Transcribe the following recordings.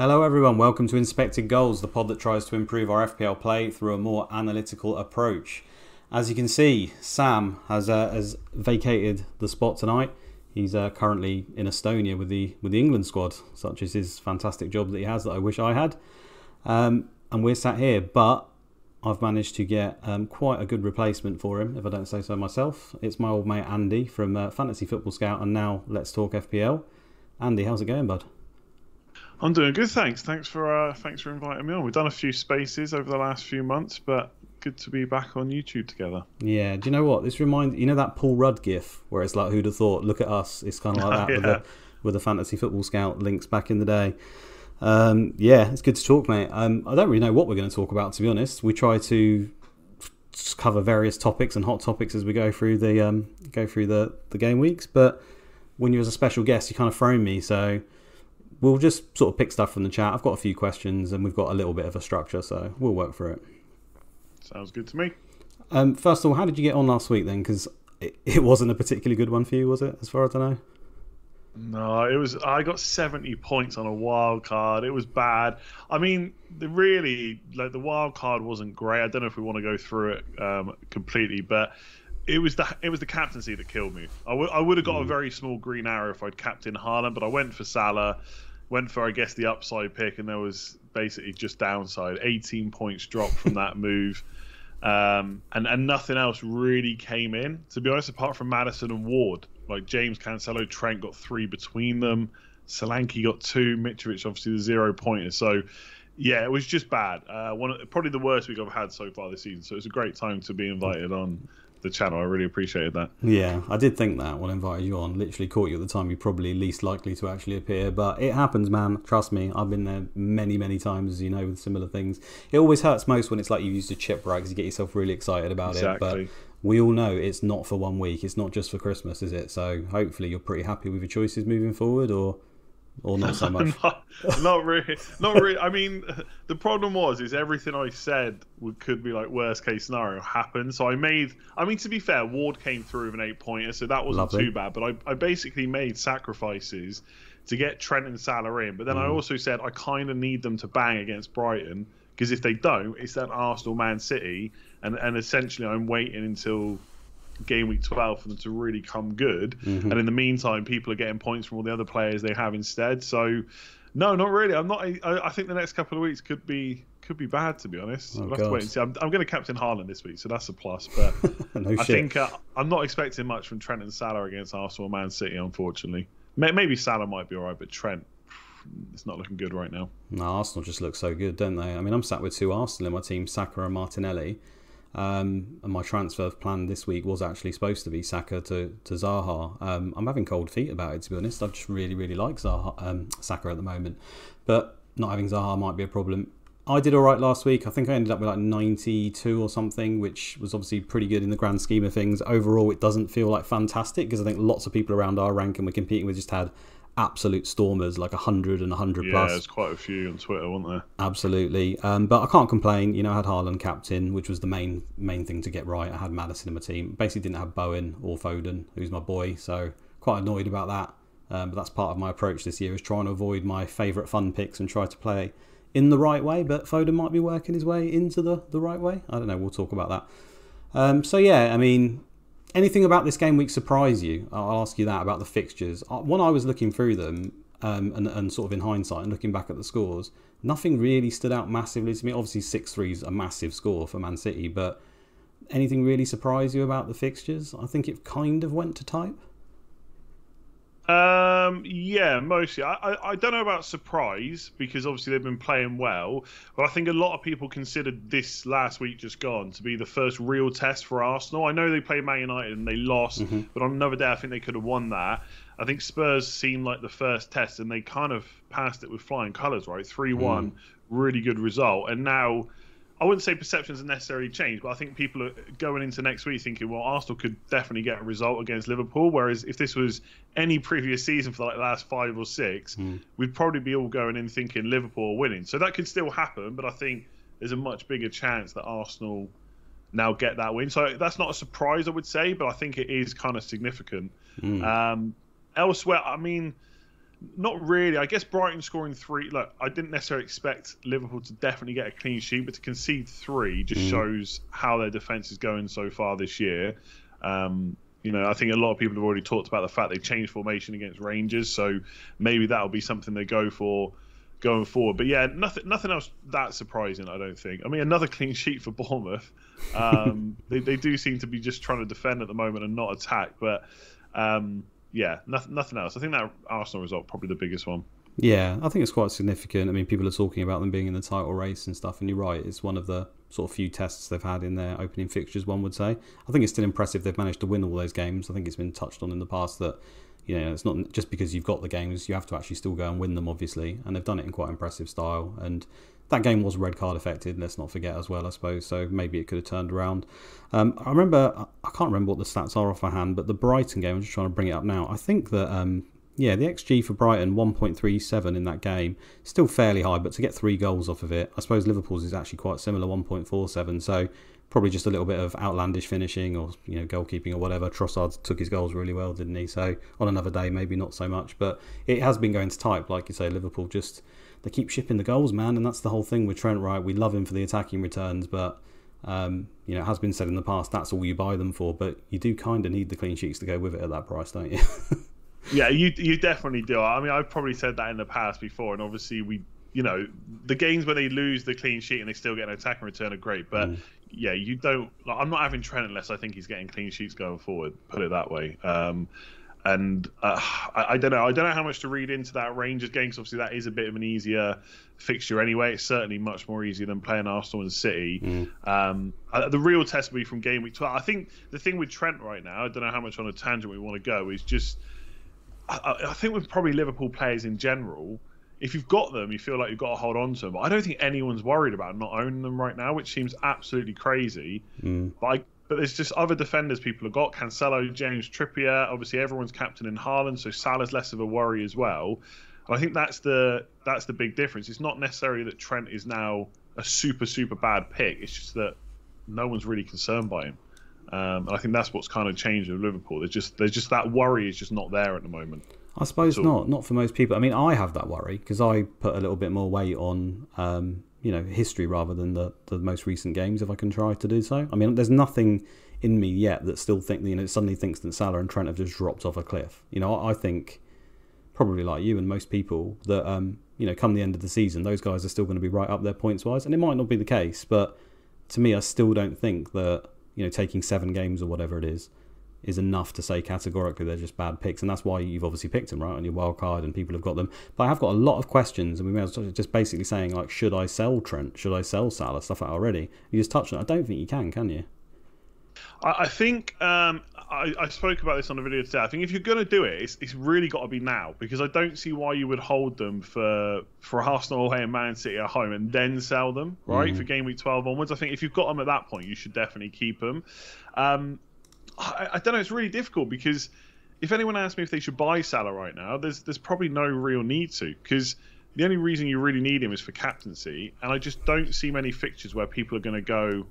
Hello, everyone. Welcome to Inspected Goals, the pod that tries to improve our FPL play through a more analytical approach. As you can see, Sam has uh, has vacated the spot tonight. He's uh, currently in Estonia with the with the England squad. Such is his fantastic job that he has that I wish I had. Um, and we're sat here, but I've managed to get um, quite a good replacement for him, if I don't say so myself. It's my old mate Andy from uh, Fantasy Football Scout and now Let's Talk FPL. Andy, how's it going, bud? I'm doing good, thanks. Thanks for uh, thanks for inviting me on. We've done a few spaces over the last few months, but good to be back on YouTube together. Yeah, do you know what? This reminds you know that Paul Rudd gif where it's like, "Who'd have thought? Look at us." It's kind of like that yeah. with the with the Fantasy Football Scout links back in the day. Um, yeah, it's good to talk, mate. Um, I don't really know what we're going to talk about, to be honest. We try to cover various topics and hot topics as we go through the um, go through the, the game weeks. But when you're as a special guest, you kind of throw me. So we'll just sort of pick stuff from the chat. I've got a few questions and we've got a little bit of a structure, so we'll work through it. Sounds good to me. Um, first of all, how did you get on last week then? Because it, it wasn't a particularly good one for you, was it? As far as I know. No, it was. I got seventy points on a wild card. It was bad. I mean, the really like the wild card wasn't great. I don't know if we want to go through it um, completely, but it was the it was the captaincy that killed me. I, w- I would have got mm. a very small green arrow if I'd captain Haaland, but I went for Salah, went for I guess the upside pick, and there was basically just downside. Eighteen points dropped from that move. Um, and and nothing else really came in. To be honest, apart from Maddison and Ward, like James Cancelo, Trent got three between them. Solanke got two. Mitrovic obviously the zero pointer. So yeah, it was just bad. Uh, one probably the worst week I've had so far this season. So it's a great time to be invited on the channel. I really appreciated that. Yeah, I did think that when I invited you on. Literally caught you at the time you're probably least likely to actually appear. But it happens, man. Trust me. I've been there many, many times, as you know, with similar things. It always hurts most when it's like you've used a chip right because you get yourself really excited about exactly. it. But we all know it's not for one week. It's not just for Christmas, is it? So hopefully you're pretty happy with your choices moving forward, or or not so much. not, not, really. Not really. I mean, the problem was is everything I said would, could be like worst case scenario happened. So I made. I mean, to be fair, Ward came through with an eight pointer, so that wasn't Lovely. too bad. But I, I basically made sacrifices to get Trent and Salah in. But then mm. I also said I kind of need them to bang against Brighton because if they don't, it's then Arsenal, Man City, and and essentially I'm waiting until game week 12 for them to really come good. Mm-hmm. And in the meantime, people are getting points from all the other players they have instead. So, no, not really. I'm not. I, I think the next couple of weeks could be could be bad to be honest. Oh, I'll have to wait and see. I'm, I'm going to captain Haaland this week, so that's a plus. But no I think uh, I'm not expecting much from Trent and Salah against Arsenal or Man City, unfortunately. Maybe Salah might be all right, but Trent, it's not looking good right now. No, Arsenal just look so good, don't they? I mean, I'm sat with two Arsenal in my team, Saka and Martinelli. Um, and my transfer plan this week was actually supposed to be Saka to, to Zaha. Um, I'm having cold feet about it, to be honest. I just really, really like Zaha, um, Saka at the moment. But not having Zaha might be a problem. I did all right last week. I think I ended up with like 92 or something, which was obviously pretty good in the grand scheme of things. Overall, it doesn't feel like fantastic because I think lots of people around our rank and we're competing with just had absolute stormers, like 100 and 100 yeah, plus. Yeah, there's quite a few on Twitter, weren't there? Absolutely. Um, but I can't complain. You know, I had Haaland captain, which was the main main thing to get right. I had Maddison in my team. Basically, didn't have Bowen or Foden, who's my boy. So quite annoyed about that. Um, but that's part of my approach this year is trying to avoid my favourite fun picks and try to play in the right way. But Foden might be working his way into the, the right way. I don't know. We'll talk about that. Um, so yeah, I mean, anything about this game week surprise you? I'll ask you that about the fixtures. Uh, when I was looking through them um, and, and, sort of in hindsight and looking back at the scores, nothing really stood out massively to me. Obviously, 6 3 is a massive score for Man City, but anything really surprise you about the fixtures? I think it kind of went to type. Um, yeah, mostly. I, I, I, don't know about surprise because obviously they've been playing well, but I think a lot of people considered this last week just gone to be the first real test for Arsenal. I know they played Man United and they lost, mm-hmm. but on another day I think they could have won that. I think Spurs seemed like the first test and they kind of passed it with flying colours, right? 3 1, mm. really good result. And now I wouldn't say perceptions have necessarily changed, but I think people are going into next week thinking, well, Arsenal could definitely get a result against Liverpool. Whereas if this was any previous season for like the last five or six, mm. we'd probably be all going in thinking Liverpool are winning. So that could still happen, but I think there's a much bigger chance that Arsenal now get that win. So that's not a surprise, I would say, but I think it is kind of significant. Mm. Um, elsewhere, I mean not really. I guess Brighton scoring three. Look, I didn't necessarily expect Liverpool to definitely get a clean sheet, but to concede three just mm. shows how their defense is going so far this year. Um, you know, I think a lot of people have already talked about the fact they changed formation against Rangers, so maybe that'll be something they go for going forward. But yeah, nothing nothing else that surprising, I don't think. I mean, another clean sheet for Bournemouth. Um, they they do seem to be just trying to defend at the moment and not attack, but um, yeah, nothing nothing else. I think that Arsenal result probably the biggest one. Yeah, I think it's quite significant. I mean, people are talking about them being in the title race and stuff, and you're right. It's one of the sort of few tests they've had in their opening fixtures. One would say. I think it's still impressive they've managed to win all those games. I think it's been touched on in the past that you know it's not just because you've got the games, you have to actually still go and win them, obviously. And they've done it in quite impressive style. And that game was red card affected. Let's not forget as well, I suppose. So maybe it could have turned around. Um, I remember, I can't remember what the stats are off my hand, but the Brighton game. I'm just trying to bring it up now. I think that um, yeah, the XG for Brighton 1.37 in that game, still fairly high, but to get three goals off of it, I suppose Liverpool's is actually quite similar, 1.47. So probably just a little bit of outlandish finishing or you know goalkeeping or whatever. Trossard took his goals really well, didn't he? So on another day, maybe not so much, but it has been going to type, like you say. Liverpool just they keep shipping the goals, man, and that's the whole thing with Trent. Right, we love him for the attacking returns, but um, you know, it has been said in the past that's all you buy them for. But you do kind of need the clean sheets to go with it at that price, don't you? yeah, you you definitely do. I mean, I've probably said that in the past before, and obviously we, you know, the games where they lose the clean sheet and they still get an attack and return are great, but. Mm. Yeah, you don't. Like, I'm not having Trent unless I think he's getting clean sheets going forward. Put it that way. Um, and uh, I, I, don't know. I don't know how much to read into that Rangers game because obviously that is a bit of an easier fixture anyway. It's certainly much more easier than playing Arsenal and City. Mm. Um, uh, the real test will be from game week 12. I think the thing with Trent right now, I don't know how much on a tangent we want to go, is just I, I think with probably Liverpool players in general, if you've got them, you feel like you've got to hold on to them. But I don't think anyone's worried about not owning them right now, which seems absolutely crazy. Mm. But I, but there's just other defenders people have got Cancelo, James Trippier. Obviously, everyone's captain in Haaland, so Salah's less of a worry as well. And I think that's the that's the big difference. It's not necessarily that Trent is now a super super bad pick. It's just that no one's really concerned by him. Um, and I think that's what's kind of changed with Liverpool. There's just there's just that worry is just not there at the moment. I suppose so, not. Not for most people. I mean, I have that worry because I put a little bit more weight on um, you know history rather than the the most recent games if I can try to do so. I mean, there's nothing in me yet that still think you know suddenly thinks that Salah and Trent have just dropped off a cliff. You know, I think probably like you and most people that um, you know come the end of the season, those guys are still going to be right up there points wise, and it might not be the case, but to me, I still don't think that you know, taking seven games or whatever it is, is enough to say categorically they're just bad picks, and that's why you've obviously picked them right on your wild card, and people have got them. But I have got a lot of questions, and we may as well just basically saying like, should I sell Trent? Should I sell Salah? Stuff like already. You just touched on. it. I don't think you can, can you? I, think um, I, I, spoke about this on the video today. I think if you're going to do it, it's, it's really got to be now because I don't see why you would hold them for for Arsenal away and Man City at home and then sell them right mm. for game week 12 onwards. I think if you've got them at that point, you should definitely keep them. Um, I, I don't know. It's really difficult because if anyone asks me if they should buy Salah right now, there's there's probably no real need to because the only reason you really need him is for captaincy, and I just don't see many fixtures where people are going to go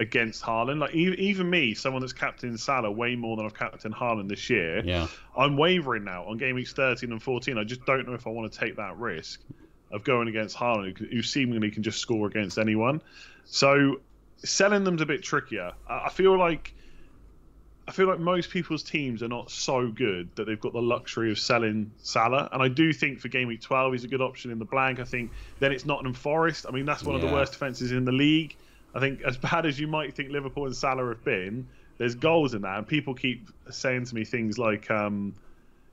against Haaland. Like even me, someone that's captain Salah way more than I've captained Haaland this year. Yeah, I'm wavering now on game weeks 13 and 14. I just don't know if I want to take that risk of going against Haaland, who seemingly can just score against anyone. So selling them's a bit trickier. I feel like. I feel like most people's teams are not so good that they've got the luxury of selling Salah, and I do think for game week 12 he's a good option in the blank. I think then it's Nottingham Forest. I mean that's one yeah. of the worst defenses in the league. I think as bad as you might think Liverpool and Salah have been, there's goals in that, and people keep saying to me things like, um,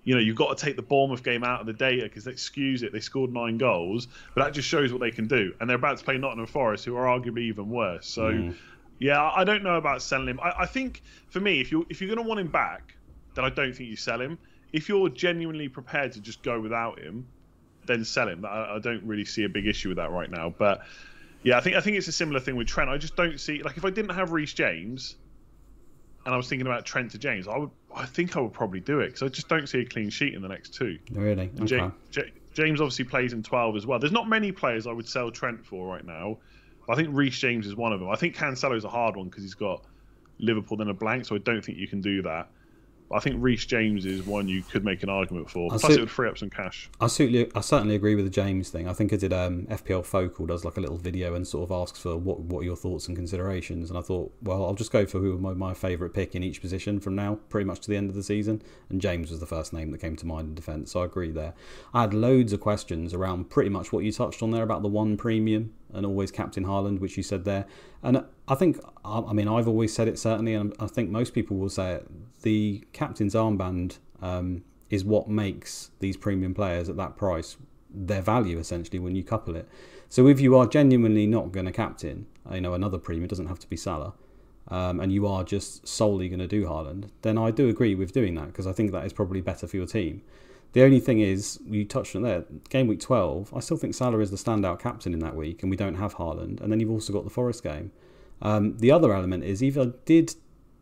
you know, you've got to take the Bournemouth game out of the data because they excuse it, they scored nine goals, but that just shows what they can do, and they're about to play Nottingham Forest, who are arguably even worse. So, mm. Yeah, I don't know about selling him. I, I think for me, if you if you're going to want him back, then I don't think you sell him. If you're genuinely prepared to just go without him, then sell him. I, I don't really see a big issue with that right now, but yeah, I think I think it's a similar thing with Trent. I just don't see like if I didn't have Reece James, and I was thinking about Trent to James, I would I think I would probably do it because I just don't see a clean sheet in the next two. Really? Okay. James, James obviously plays in twelve as well. There's not many players I would sell Trent for right now. I think Reece James is one of them. I think Cancelo is a hard one because he's got Liverpool then a blank, so I don't think you can do that. But I think Reece James is one you could make an argument for. I Plus, it would free up some cash. I certainly, I certainly agree with the James thing. I think I did um, FPL Focal does like a little video and sort of asks for what what are your thoughts and considerations. And I thought, well, I'll just go for who my, my favourite pick in each position from now, pretty much to the end of the season. And James was the first name that came to mind in defence, so I agree there. I had loads of questions around pretty much what you touched on there about the one premium and always captain Haaland, which you said there. And I think, I mean, I've always said it certainly, and I think most people will say it. The captain's armband um, is what makes these premium players at that price their value essentially when you couple it. So if you are genuinely not going to captain, you know, another premium, it doesn't have to be Salah. Um, and you are just solely going to do Haaland, then I do agree with doing that because I think that is probably better for your team. The only thing is, you touched on there, game week 12, I still think Salah is the standout captain in that week, and we don't have Haaland. And then you've also got the Forest game. Um, the other element is either did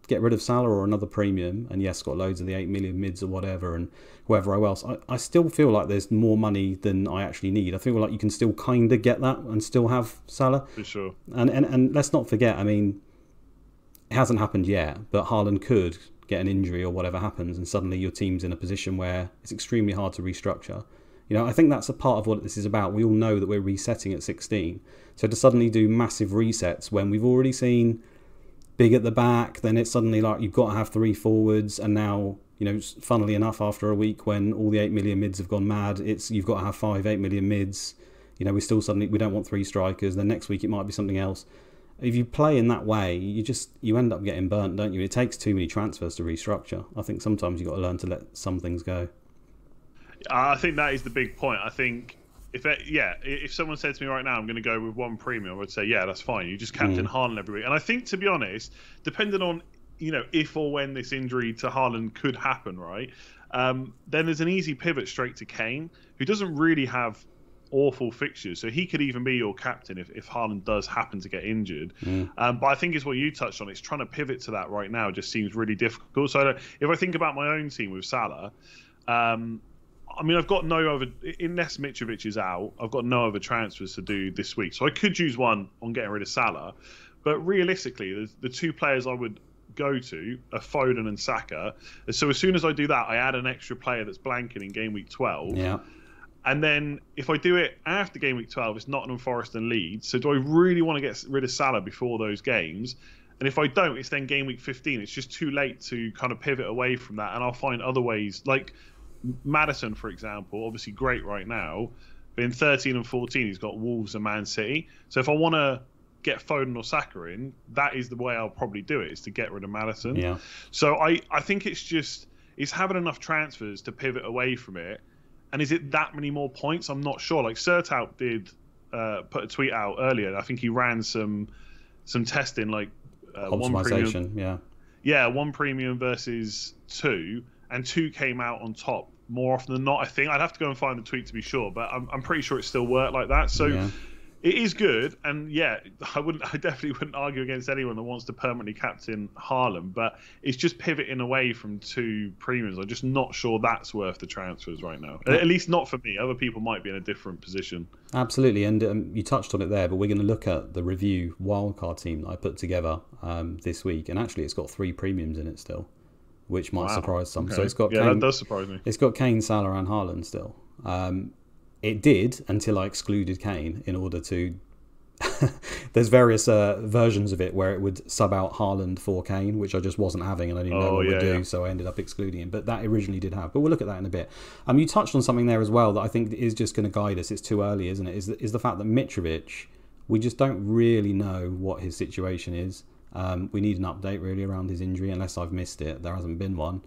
get rid of Salah or another premium, and yes, got loads of the 8 million mids or whatever, and whoever else, I, I still feel like there's more money than I actually need. I feel like you can still kind of get that and still have Salah. For sure. And, and, and let's not forget, I mean, it hasn't happened yet, but Haaland could get an injury or whatever happens, and suddenly your team's in a position where it's extremely hard to restructure. You know, I think that's a part of what this is about. We all know that we're resetting at 16. So to suddenly do massive resets when we've already seen big at the back, then it's suddenly like you've got to have three forwards, and now you know, funnily enough, after a week when all the eight million mids have gone mad, it's you've got to have five eight million mids. You know, we still suddenly we don't want three strikers. Then next week it might be something else if you play in that way, you just you end up getting burnt, don't you? It takes too many transfers to restructure. I think sometimes you've got to learn to let some things go. I think that is the big point. I think if it, yeah, if someone said to me right now, I'm going to go with one premium, I would say yeah, that's fine. You just captain mm. Haaland every week, and I think to be honest, depending on you know if or when this injury to Haaland could happen, right? Um, then there's an easy pivot straight to Kane, who doesn't really have awful fixtures. So he could even be your captain if, if Haaland does happen to get injured. Mm. Um, but I think it's what you touched on. It's trying to pivot to that right now just seems really difficult. So if I think about my own team with Salah, um, I mean, I've got no other, unless Mitrovic is out, I've got no other transfers to do this week. So I could use one on getting rid of Salah. But realistically, the two players I would go to are Foden and Saka. So as soon as I do that, I add an extra player that's blanking in game week 12. Yeah. And then if I do it after game week 12, it's Nottingham Forest and Leeds. So do I really want to get rid of Salah before those games? And if I don't, it's then game week 15. It's just too late to kind of pivot away from that. And I'll find other ways, like Maddison, for example, obviously great right now. But in 13 and 14, he's got Wolves and Man City. So if I want to get Foden or Saka in, that is the way I'll probably do it, is to get rid of Maddison. Yeah. So I, I think it's just, it's having enough transfers to pivot away from it and is it that many more points? I'm not sure. Like Sertalp did uh, put a tweet out earlier. I think he ran some some testing, like uh, one premium, yeah, yeah, one premium versus two, and two came out on top more often than not. I think I'd have to go and find the tweet to be sure, but I'm, I'm pretty sure it still worked like that. So. Yeah it is good, and yeah, I wouldn't, I definitely wouldn't argue against anyone that wants to permanently captain Haaland, but it's just pivoting away from two premiums. I'm just not sure that's worth the transfers right now. At least not for me. Other people might be in a different position. Absolutely, and um, you touched on it there, but we're going to look at the review wildcard team that I put together um, this week, and actually, it's got three premiums in it still, which might wow. surprise some. Okay. So it's got yeah, Kane, that does surprise me. It's got Kane, Salah, and Haaland still. Um, it did until I excluded Kane in order to. There's various uh, versions of it where it would sub out Haaland for Kane, which I just wasn't having and I didn't know oh, what yeah, would do, yeah. so I ended up excluding him. But that originally did have. But we'll look at that in a bit. Um, you touched on something there as well that I think is just going to guide us. It's too early, isn't it? Is the, is the fact that Mitrovic, we just don't really know what his situation is. Um, we need an update really around his injury, unless I've missed it. There hasn't been one.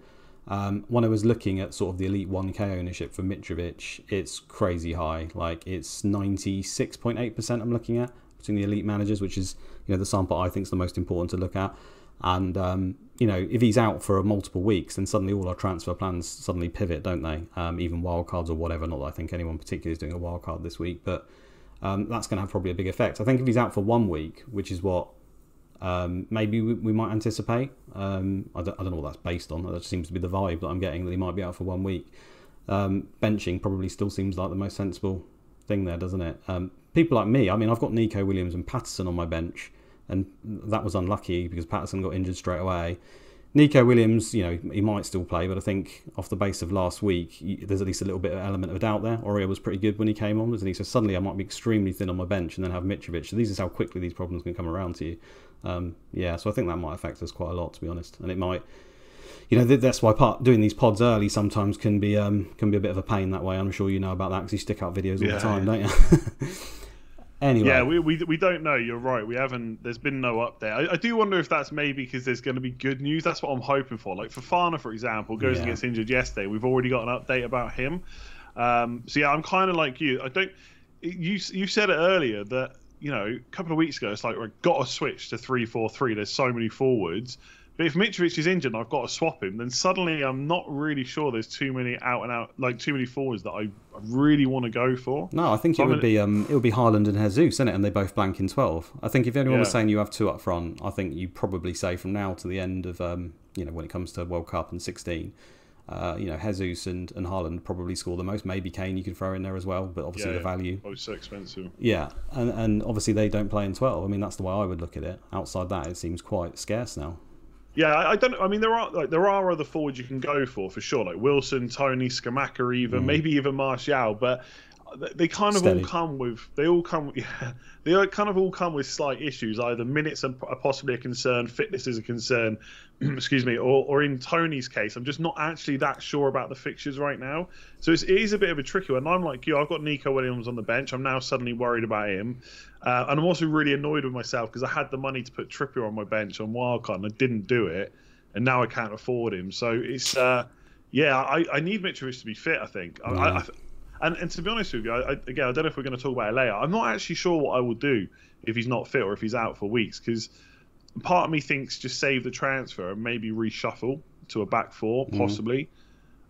Um, when I was looking at sort of the Elite 1K ownership for Mitrovic, it's crazy high. Like it's 96.8% I'm looking at between the elite managers, which is you know the sample I think is the most important to look at. And um, you know if he's out for multiple weeks, then suddenly all our transfer plans suddenly pivot, don't they? Um, even wildcards or whatever. Not that I think anyone particularly is doing a wildcard this week, but um, that's going to have probably a big effect. I think if he's out for one week, which is what um, maybe we, we, might anticipate. Um, I, don't, I, don't, know what that's based on. That seems to be the vibe that I'm getting that he might be out for one week. Um, benching probably still seems like the most sensible thing there, doesn't it? Um, people like me, I mean, I've got Nico Williams and Patterson on my bench, and that was unlucky because Patterson got injured straight away. Nico Williams, you know, he might still play, but I think off the base of last week, there's at least a little bit of element of doubt there. Aurier was pretty good when he came on, wasn't he? So suddenly I might be extremely thin on my bench and then have Mitrovic. So these is how quickly these problems can come around to you. Um, yeah, so I think that might affect us quite a lot, to be honest. And it might, you know, that's why part doing these pods early sometimes can be um, can be a bit of a pain that way. I'm sure you know about that because you stick out videos all yeah, the time, yeah. don't you? Anyway. Yeah, we, we, we don't know. You're right. We haven't. There's been no update. I, I do wonder if that's maybe because there's going to be good news. That's what I'm hoping for. Like Fofana, for example, goes yeah. and gets injured yesterday. We've already got an update about him. Um, so yeah, I'm kind of like you. I don't. You you said it earlier that you know a couple of weeks ago it's like we've got to switch to three four three. There's so many forwards. But if Mitrovic is injured and I've got to swap him, then suddenly I'm not really sure there's too many out and out, like too many forwards that I really want to go for. No, I think so it I'm would be um, it would be Haaland and Jesus, isn't it? And they both blank in twelve. I think if anyone yeah. was saying you have two up front, I think you probably say from now to the end of um, you know when it comes to World Cup and sixteen. Uh, you know, Jesus and, and Haaland probably score the most. Maybe Kane you could throw in there as well, but obviously yeah, the value. Oh, so expensive. Yeah, and and obviously they don't play in twelve. I mean, that's the way I would look at it. Outside that, it seems quite scarce now. Yeah, I, don't. I mean, there are like there are other forwards you can go for for sure, like Wilson, Toney, Scamacca, even mm. maybe even Martial. But they kind of Steady. all come with they all come yeah they kind of all come with slight issues either minutes are possibly a concern fitness is a concern excuse me or, or in toney's case i'm just not actually that sure about the fixtures right now so it's, it is a bit of a tricky one i'm like you i've got nico williams on the bench i'm now suddenly worried about him uh, and i'm also really annoyed with myself because i had the money to put trippier on my bench on wildcard and i didn't do it and now i can't afford him so it's uh, yeah, I, I need Mitrovic to be fit. I think. I, I, and, and to be honest with you, I, again, I don't know if we're going to talk about it later. I'm not actually sure what I will do if he's not fit or if he's out for weeks because part of me thinks just save the transfer and maybe reshuffle to a back four, mm-hmm. possibly.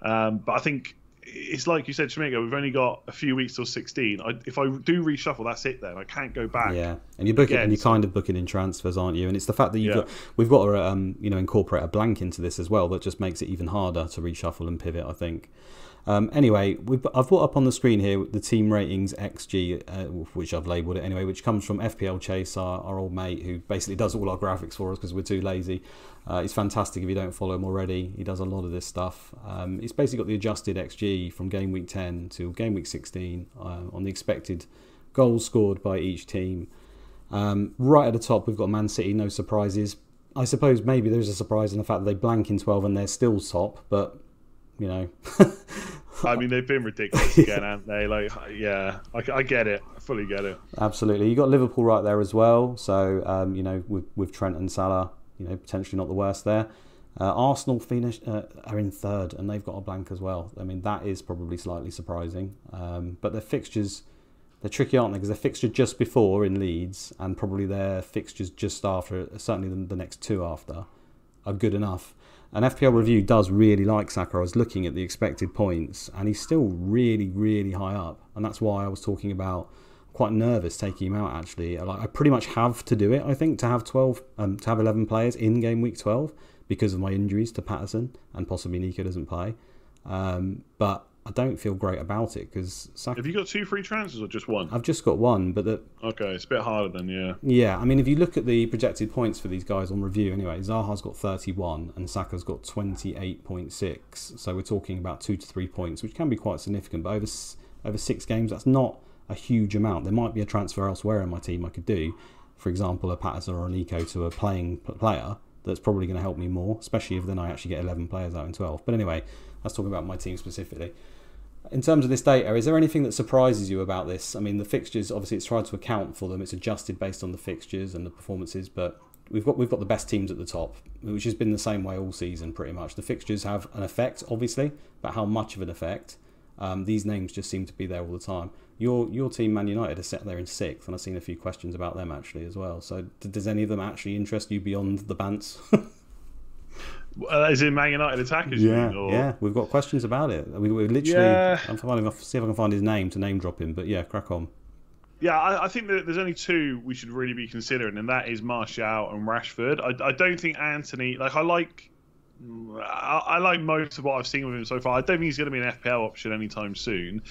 Mm. Um, but I think it's like you said, Shamika, we've only got a few weeks till 16. I, if I do reshuffle, that's it then. I can't go back. Yeah, and you're booking, and you're kind of booking in transfers, aren't you? And it's the fact that you've yeah. got, we've got to, um, you know, incorporate a blank into this as well that just makes it even harder to reshuffle and pivot, I think. Um, anyway, I've brought up on the screen here the team ratings XG, uh, which I've labelled it anyway, which comes from FPL Chase, our, our old mate, who basically does all our graphics for us because we're too lazy. Uh, he's fantastic if you don't follow him already. He does a lot of this stuff. Um, he's basically got the adjusted XG from game week 10 to game week 16 uh, on the expected goals scored by each team. Um, right at the top, we've got Man City, no surprises. I suppose maybe there's a surprise in the fact that they blank in 12 and they're still top, but you know. I mean, they've been ridiculous again, haven't they? Like, yeah, I, I, get it. I fully get it. Absolutely. You got Liverpool right there as well. So, um, you know, with, with Trent and Salah, you know, potentially not the worst there. Uh, Arsenal finish uh, are in third, and they've got a blank as well. I mean, that is probably slightly surprising. Um, but their fixtures, they're tricky, aren't they? Because their fixture just before in Leeds, and probably their fixtures just after, certainly the, the next two after, are good enough. And FPL Review does really like Saka. I was looking at the expected points, and he's still really, really high up. And that's why I was talking about quite nervous taking him out. Actually, like I pretty much have to do it. I think to have twelve, um, to have eleven players in game week twelve because of my injuries to Patterson and possibly Nico doesn't play. Um, but I don't feel great about it because Saka... Have you got two free transfers or just one? I've just got one, but that. Okay, it's a bit harder then, yeah. Yeah, I mean, if you look at the projected points for these guys on review, anyway, Zaha's got 31 and Saka's got 28.6. So we're talking about two to three points, which can be quite significant. But over over six games, that's not a huge amount. There might be a transfer elsewhere in my team I could do, for example, a Patterson or an Nico to a playing player. That's probably going to help me more, especially if then I actually get 11 players out in 12. But anyway, that's talking about my team specifically. In terms of this data, is there anything that surprises you about this? I mean, the fixtures obviously it's tried to account for them. It's adjusted based on the fixtures and the performances, but we've got we've got the best teams at the top, which has been the same way all season pretty much. The fixtures have an effect, obviously, but how much of an effect? Um, these names just seem to be there all the time. Your your team, Man United, is set there in sixth, and I've seen a few questions about them actually as well. So, does any of them actually interest you beyond the Bants? Uh, is it Man United attackers? Yeah, mean, yeah. We've got questions about it. We, we literally. Yeah. I'm finding, off. see if I can find his name to name drop him. But yeah, crack on. Yeah, I, I, think that there's only two we should really be considering, and that is Martial and Rashford. I, I don't think Antony. Like I like. I, I, like most of what I've seen with him so far. I don't think he's going to be an FPL option anytime soon.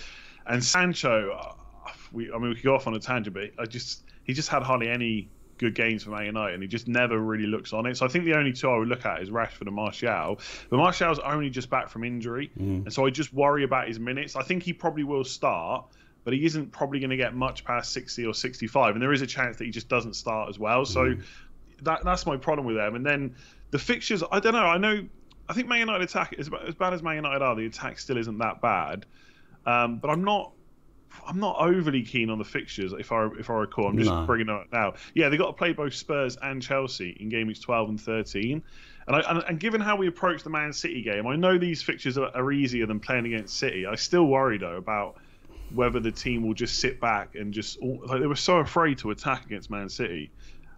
And Sancho, uh, we, I mean, we could go off on a tangent, but I just he just had hardly any good games for Man United, and he just never really looks on it. So I think the only two I would look at is Rashford and Martial. But Martial's only just back from injury, mm. and so I just worry about his minutes. I think he probably will start, but he isn't probably going to get much past 60 or 65, and there is a chance that he just doesn't start as well. So mm. that that's my problem with them. And then the fixtures, I don't know. I know, I think Man United attack as, as bad as Man United are, the attack still isn't that bad. Um, but I'm not I'm not overly keen on the fixtures. If I if I recall, I'm just no. bringing it up now. Yeah, they got to play both Spurs and Chelsea in game weeks 12 and 13. And, I, and, and given how we approach the Man City game, I know these fixtures are, are, easier than playing against City. I still worry though about whether the team will just sit back and just like they were so afraid to attack against Man City.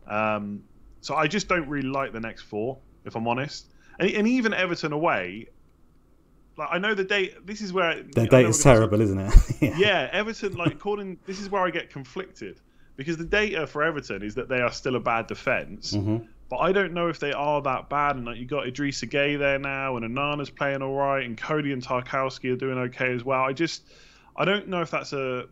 Um, so I just don't really like the next four, if I'm honest. And, and even Everton away, like I know the date. This is where the date is terrible, isn't it? yeah. yeah, Everton. Like according, this is where I get conflicted because the data for Everton is that they are still a bad defense mm-hmm. But I don't know if they are that bad. And like you got Idrissa Gueye there now, and Onana's playing all right, and Coady and Tarkowski are doing okay as well. I just, I don't know if that's a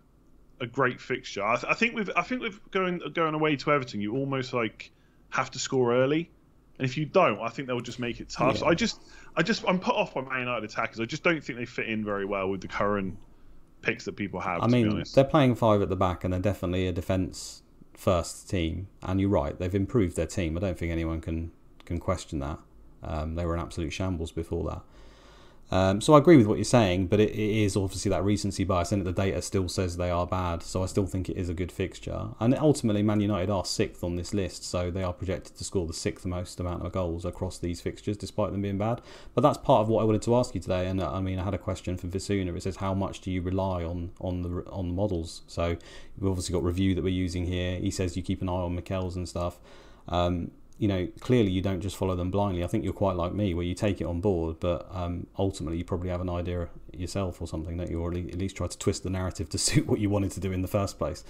a great fixture. I, th- I think with I think with going going away to Everton, you almost like have to score early, and if you don't, I think they'll just make it tough. Yeah. So I just I just I'm put off by Man United attackers. I just don't think they fit in very well with the current picks that people have. I mean, they're playing five at the back, and they're definitely a defense first team. And you're right, they've improved their team. I don't think anyone can can question that. Um, they were an absolute shambles before that. Um, so I agree with what you're saying, but it, it is obviously that recency bias, and the data still says they are bad. So I still think it is a good fixture. And ultimately, Man United are sixth on this list, so they are projected to score the sixth most amount of goals across these fixtures, despite them being bad. But that's part of what I wanted to ask you today. And uh, I mean, I had a question for Visuna. It says, how much do you rely on on the on the models? So we've obviously got review that we're using here. He says you keep an eye on Mikel's and stuff. Um, you know, clearly you don't just follow them blindly. I think you're quite like me, where you take it on board, but um, ultimately you probably have an idea yourself or something that you or at least try to twist the narrative to suit what you wanted to do in the first place,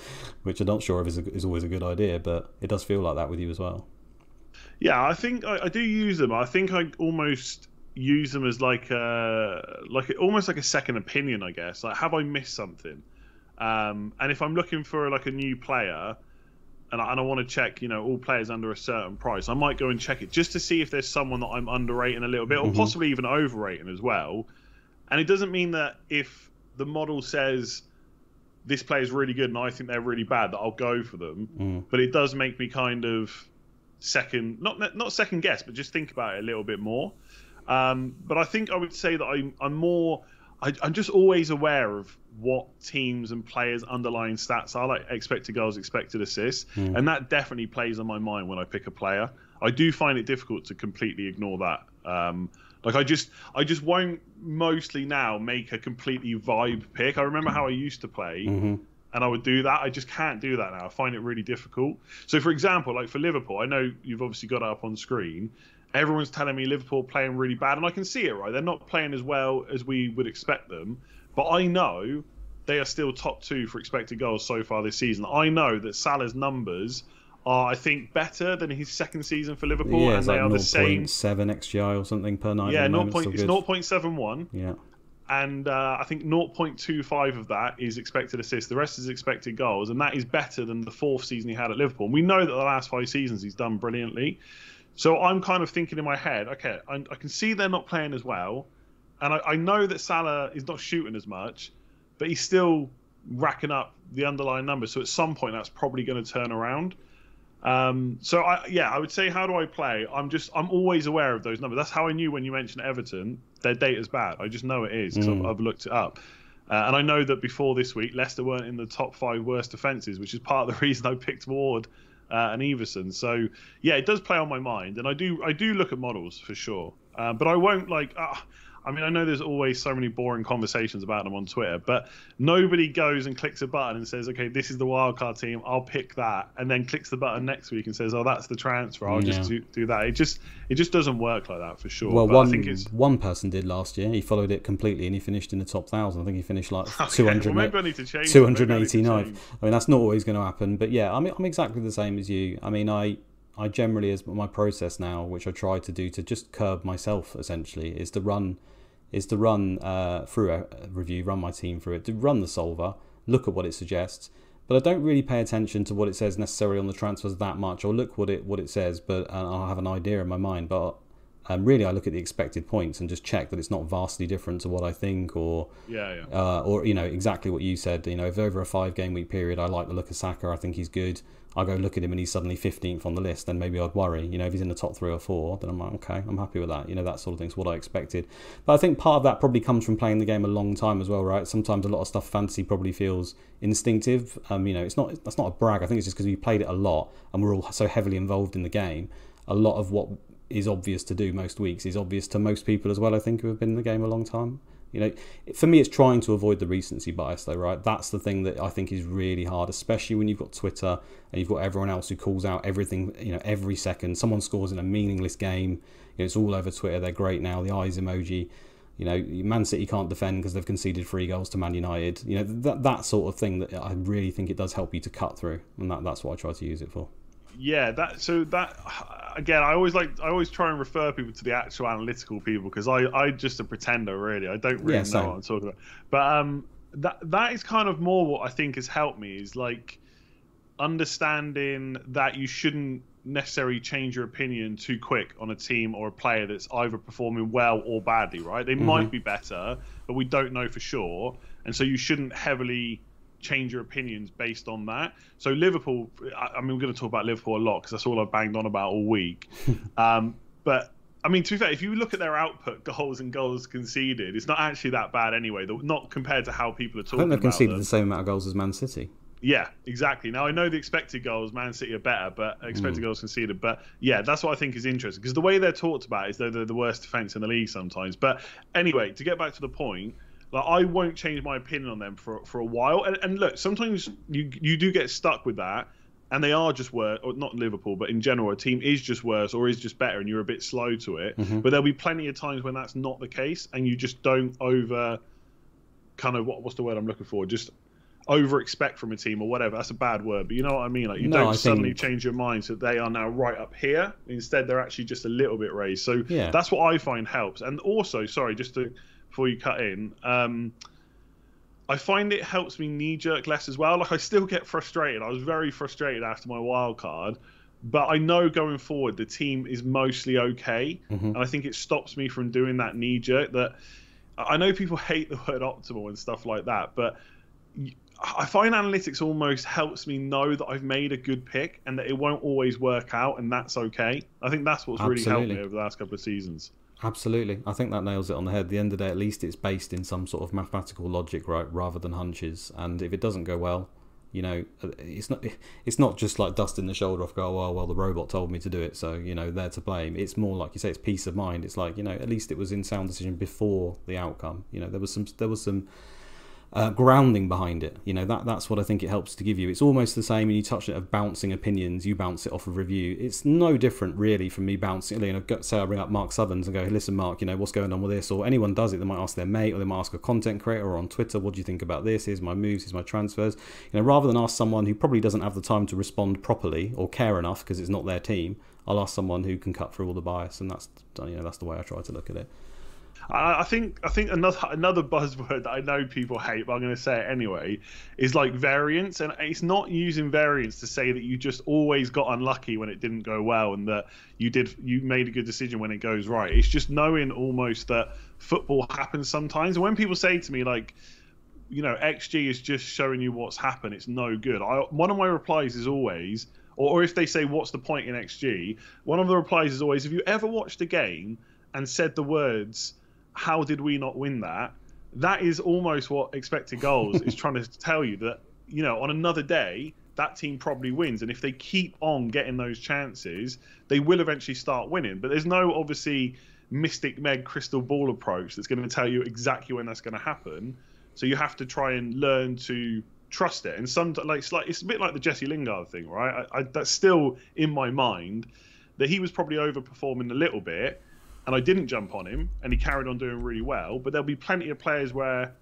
which I'm not sure if is, a, is always a good idea, but it does feel like that with you as well. Yeah, I think I, I do use them. I think I almost use them as like a like almost like a second opinion, I guess. Like, have I missed something? Um, and if I'm looking for like a new player and I, and I want to check, you know, all players under a certain price, I might go and check it just to see if there's someone that I'm underrating a little bit, or mm-hmm. possibly even overrating as well. And it doesn't mean that if the model says this player is really good and I think they're really bad, that I'll go for them. Mm. But it does make me kind of second, not not second guess, but just think about it a little bit more. Um, but I think I would say that I'm, I'm more I, am just always aware of what teams and players' underlying stats are, like expected goals, expected assists, mm. and that definitely plays on my mind when I pick a player. I do find it difficult to completely ignore that. Um, like I just, I just won't mostly now make a completely vibe pick. I remember how I used to play. Mm-hmm and I would do that. I just can't do that now. I find it really difficult. So, for example, like for Liverpool, I know you've obviously got it up on screen everyone's telling me Liverpool playing really bad, and I can see it. Right, they're not playing as well as we would expect them, but I know they are still top two for expected goals so far this season. I know that Salah's numbers are, I think, better than his second season for Liverpool, yeah, and they like are the same. Seven xGI or something per night. Yeah, 0. Point, it's 0.71. Yeah. And uh, I think 0.25 of that is expected assists. The rest is expected goals, and that is better than the fourth season he had at Liverpool. And we know that the last five seasons he's done brilliantly. So I'm kind of thinking in my head, okay, I, I can see they're not playing as well, and I, I, know that Salah is not shooting as much, but he's still racking up the underlying numbers. So at some point, that's probably going to turn around. Um, so I, yeah, I would say, how do I play? I'm just, I'm always aware of those numbers. That's how I knew when you mentioned Everton, their data's bad. I just know it is because mm. I've, I've, looked it up. Uh, and I know that before this week, Leicester weren't in the top five worst defences, which is part of the reason I picked Ward uh, and Everson. So yeah, it does play on my mind, and I do I do look at models for sure, uh, but I won't like. Uh, I mean, I know there's always so many boring conversations about them on Twitter, but nobody goes and clicks a button and says, "Okay, this is the wildcard team. I'll pick that," and then clicks the button next week and says, "Oh, that's the transfer. I'll yeah. just do, do, that." It just it just doesn't work like that for sure. Well, but one one person did last year. He followed it completely and he finished in the top thousand. I think he finished like okay, 200, well, 289. I mean, that's not always going to happen, but yeah, I mean, I'm exactly the same as you. I mean, I I generally, as my process now, which I try to do to just curb myself essentially, is to run is to run uh, through a review, run my team through it, to run the solver, look at what it suggests, but I don't really pay attention to what it says necessarily on the transfers that much. I'll look what it what it says, but uh, I'll have an idea in my mind. But um, really, I look at the expected points and just check that it's not vastly different to what I think, or yeah, yeah. Uh, or you know exactly what you said. You know, if over a five game week period, I like the look of Saka. I think he's good. I go look at him and he's suddenly 15th on the list, then maybe I'd worry. You know, if he's in the top three or four, then I'm like, okay, I'm happy with that. You know, that sort of thing's what I expected. But I think part of that probably comes from playing the game a long time as well, right? Sometimes a lot of stuff fantasy probably feels instinctive. Um, you know, it's not that's not a brag. I think it's just because we played it a lot and we're all so heavily involved in the game. A lot of what is obvious to do most weeks is obvious to most people as well. I think who have been in the game a long time. You know, for me, it's trying to avoid the recency bias, though, right? That's the thing that I think is really hard, especially when you've got Twitter and you've got everyone else who calls out everything. You know, every second someone scores in a meaningless game. You know, it's all over Twitter. They're great now. The eyes emoji. You know, Man City can't defend because they've conceded three goals to Man United. You know, that that sort of thing that I really think it does help you to cut through, and that, that's what I try to use it for yeah that so that again i always like i always try and refer people to the actual analytical people because i i just a pretender really. I don't really yeah, know what i'm talking about. But um that that is kind of more what i think has helped me is like understanding that you shouldn't necessarily change your opinion too quick on a team or a player that's either performing well or badly right? They mm-hmm. might be better but we don't know for sure. And so you shouldn't heavily change your opinions based on that. So Liverpool, I, I mean, we're going to talk about Liverpool a lot because that's all I've banged on about all week. um, but I mean, to be fair, if you look at their output, goals and goals conceded, it's not actually that bad anyway. Not compared to how people are talking. I think they've conceded them. the same amount of goals as Man City. Yeah, exactly. Now I know the expected goals, Man City are better, but expected mm. goals conceded. But yeah, that's what I think is interesting because the way they're talked about is they're, they're the worst defense in the league sometimes. But anyway, to get back to the point, like I won't change my opinion on them for for a while. And, and look, sometimes you you do get stuck with that, and they are just worse. Or not Liverpool, but in general, a team is just worse or is just better, and you're a bit slow to it. Mm-hmm. But there'll be plenty of times when that's not the case, and you just don't over kind of what what's the word I'm looking for? Just over expect from a team or whatever. That's a bad word, but you know what I mean. Like you no, don't I suddenly think... change your mind so they are now right up here. Instead, they're actually just a little bit raised. So yeah. that's what I find helps. And also, sorry, just to before you cut in. Um, I find it helps me knee jerk less as well. Like I still get frustrated. I was very frustrated after my wild card, but I know going forward the team is mostly okay, mm-hmm. and I think it stops me from doing that knee jerk. That I know people hate the word optimal and stuff like that, but I find analytics almost helps me know that I've made a good pick and that it won't always work out, and that's okay. I think that's what's Absolutely. really helped me over the last couple of seasons. Absolutely, I think that nails it on the head. At the end of the day, at least it's based in some sort of mathematical logic, right, rather than hunches. And if it doesn't go well, you know, uh, it's not it's not just like dusting the shoulder off. Go, oh, well, the robot told me to do it, so you know they're to blame. It's more like you say, it's peace of mind. It's like you know, at least it was in sound decision before the outcome. You know, there was some there was some uh, grounding behind it. You know that that's what I think it helps to give you. It's almost the same. And you touch it of bouncing opinions. You bounce it off of review. It's no different really from me bouncing. You know, say I bring up Mark Sutherns and go, hey, listen, Mark, you know what's going on with this, or anyone does it. They might ask their mate, or they might ask a content creator or on Twitter, what do you think about this? Here's my moves. Here's my transfers. You know, rather than ask someone who probably doesn't have the time to respond properly or care enough because it's not their team, I'll ask someone who can cut through all the bias, and that's you know that's the way I try to look at it. I, think I think another another buzzword that I know people hate, but I'm going to say it anyway, is like variance, and it's not using variance to say that you just always got unlucky when it didn't go well, and that you did you made a good decision when it goes right. It's just knowing almost that football happens sometimes. And when people say to me like, you know, XG is just showing you what's happened, it's no good. I, one of my replies is always, or, or if they say what's the point in XG, one of the replies is always, have you ever watched a game and said the words how did we not win that? That is almost what expected goals is trying to tell you that, you know, on another day, that team probably wins. And if they keep on getting those chances, they will eventually start winning. But there's no obviously mystic meg crystal ball approach that's going to tell you exactly when that's going to happen. So you have to try and learn to trust it. And some like it's like it's a bit like the Jesse Lingard thing, right? I, I, that's still in my mind that he was probably overperforming a little bit, and I didn't jump on him, and he carried on doing really well. But there'll be plenty of players where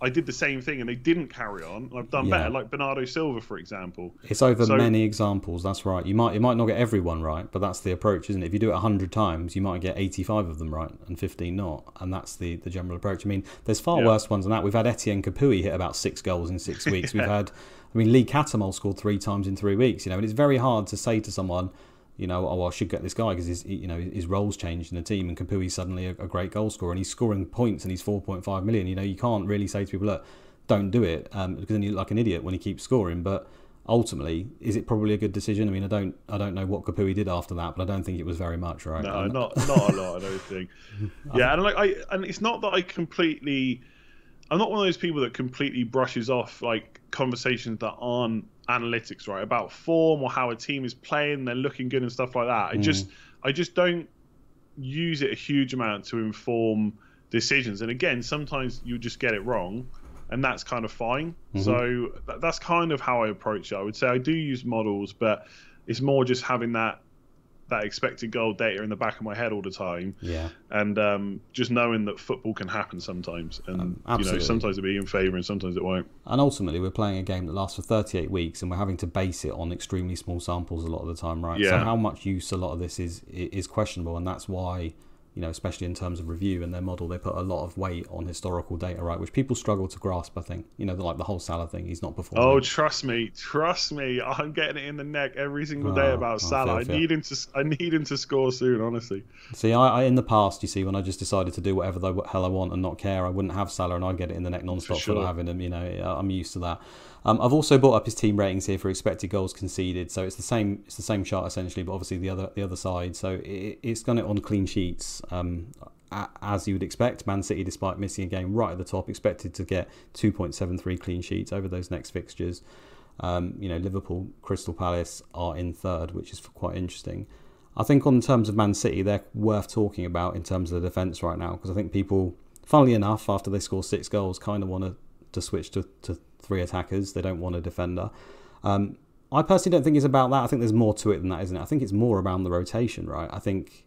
I did the same thing and they didn't carry on. I've done yeah. better, like Bernardo Silva, for example. It's over so, many examples. That's right. You might you might not get everyone right, but that's the approach, isn't it? If you do it hundred times, you might get eighty-five of them right and fifteen not, and that's the the general approach. I mean, there's far yeah. worse ones than that. We've had Etienne Capoue hit about six goals in six weeks. yeah. We've had I mean, Lee Cattermole scored three times in three weeks. You know, and it's very hard to say to someone, you know, oh, I should get this guy because his, you know, his role's changed in the team, and Capoue's suddenly a, a, great goal scorer, and he's scoring points, and he's 4.5 million. You know, you can't really say to people, look, don't do it, um, because then you look like an idiot when he keeps scoring. But ultimately, is it probably a good decision? I mean, I don't, I don't know what Capui did after that, but I don't think it was very much, right? No, not, not a lot. I don't think. Yeah, and like I, and it's not that I completely. I'm not one of those people that completely brushes off like conversations that aren't analytics, right? About form or how a team is playing, they're looking good and stuff like that. I mm. just, I just don't use it a huge amount to inform decisions. And again, sometimes you just get it wrong and that's kind of fine. Mm-hmm. So that's kind of how I approach it. I would say I do use models, but it's more just having that that expected goal data in the back of my head all the time. Yeah. And um, just knowing that football can happen sometimes, and um, you know sometimes it'll be in favour and sometimes it won't. And ultimately, we're playing a game that lasts for 38 weeks, and we're having to base it on extremely small samples a lot of the time, right? Yeah. So how much use a lot of this is is questionable, and that's why you know, especially in terms of review and their model, they put a lot of weight on historical data, right? Which people struggle to grasp. I think, you know, like the whole Salah thing, he's not performing. Oh, trust me, trust me, I'm getting it in the neck every single day oh, about oh, Salah. I need him to, I need him to score soon, honestly. See, I, I, in the past, you see, when I just decided to do whatever the hell I want and not care, I wouldn't have Salah, and I'd get it in the neck non-stop for, sure. for not having him. You know, I'm used to that. Um, I've also brought up his team ratings here for expected goals conceded. So it's the same. It's the same chart essentially, but obviously the other the other side. So it, it's done it on clean sheets. Um, as you would expect, Man City, despite missing a game right at the top, expected to get 2.73 clean sheets over those next fixtures. Um, you know, Liverpool, Crystal Palace are in third, which is quite interesting. I think, on terms of Man City, they're worth talking about in terms of the defence right now because I think people, funnily enough, after they score six goals, kind of want to, to switch to, to three attackers. They don't want a defender. Um, I personally don't think it's about that. I think there's more to it than that, isn't it? I think it's more around the rotation, right? I think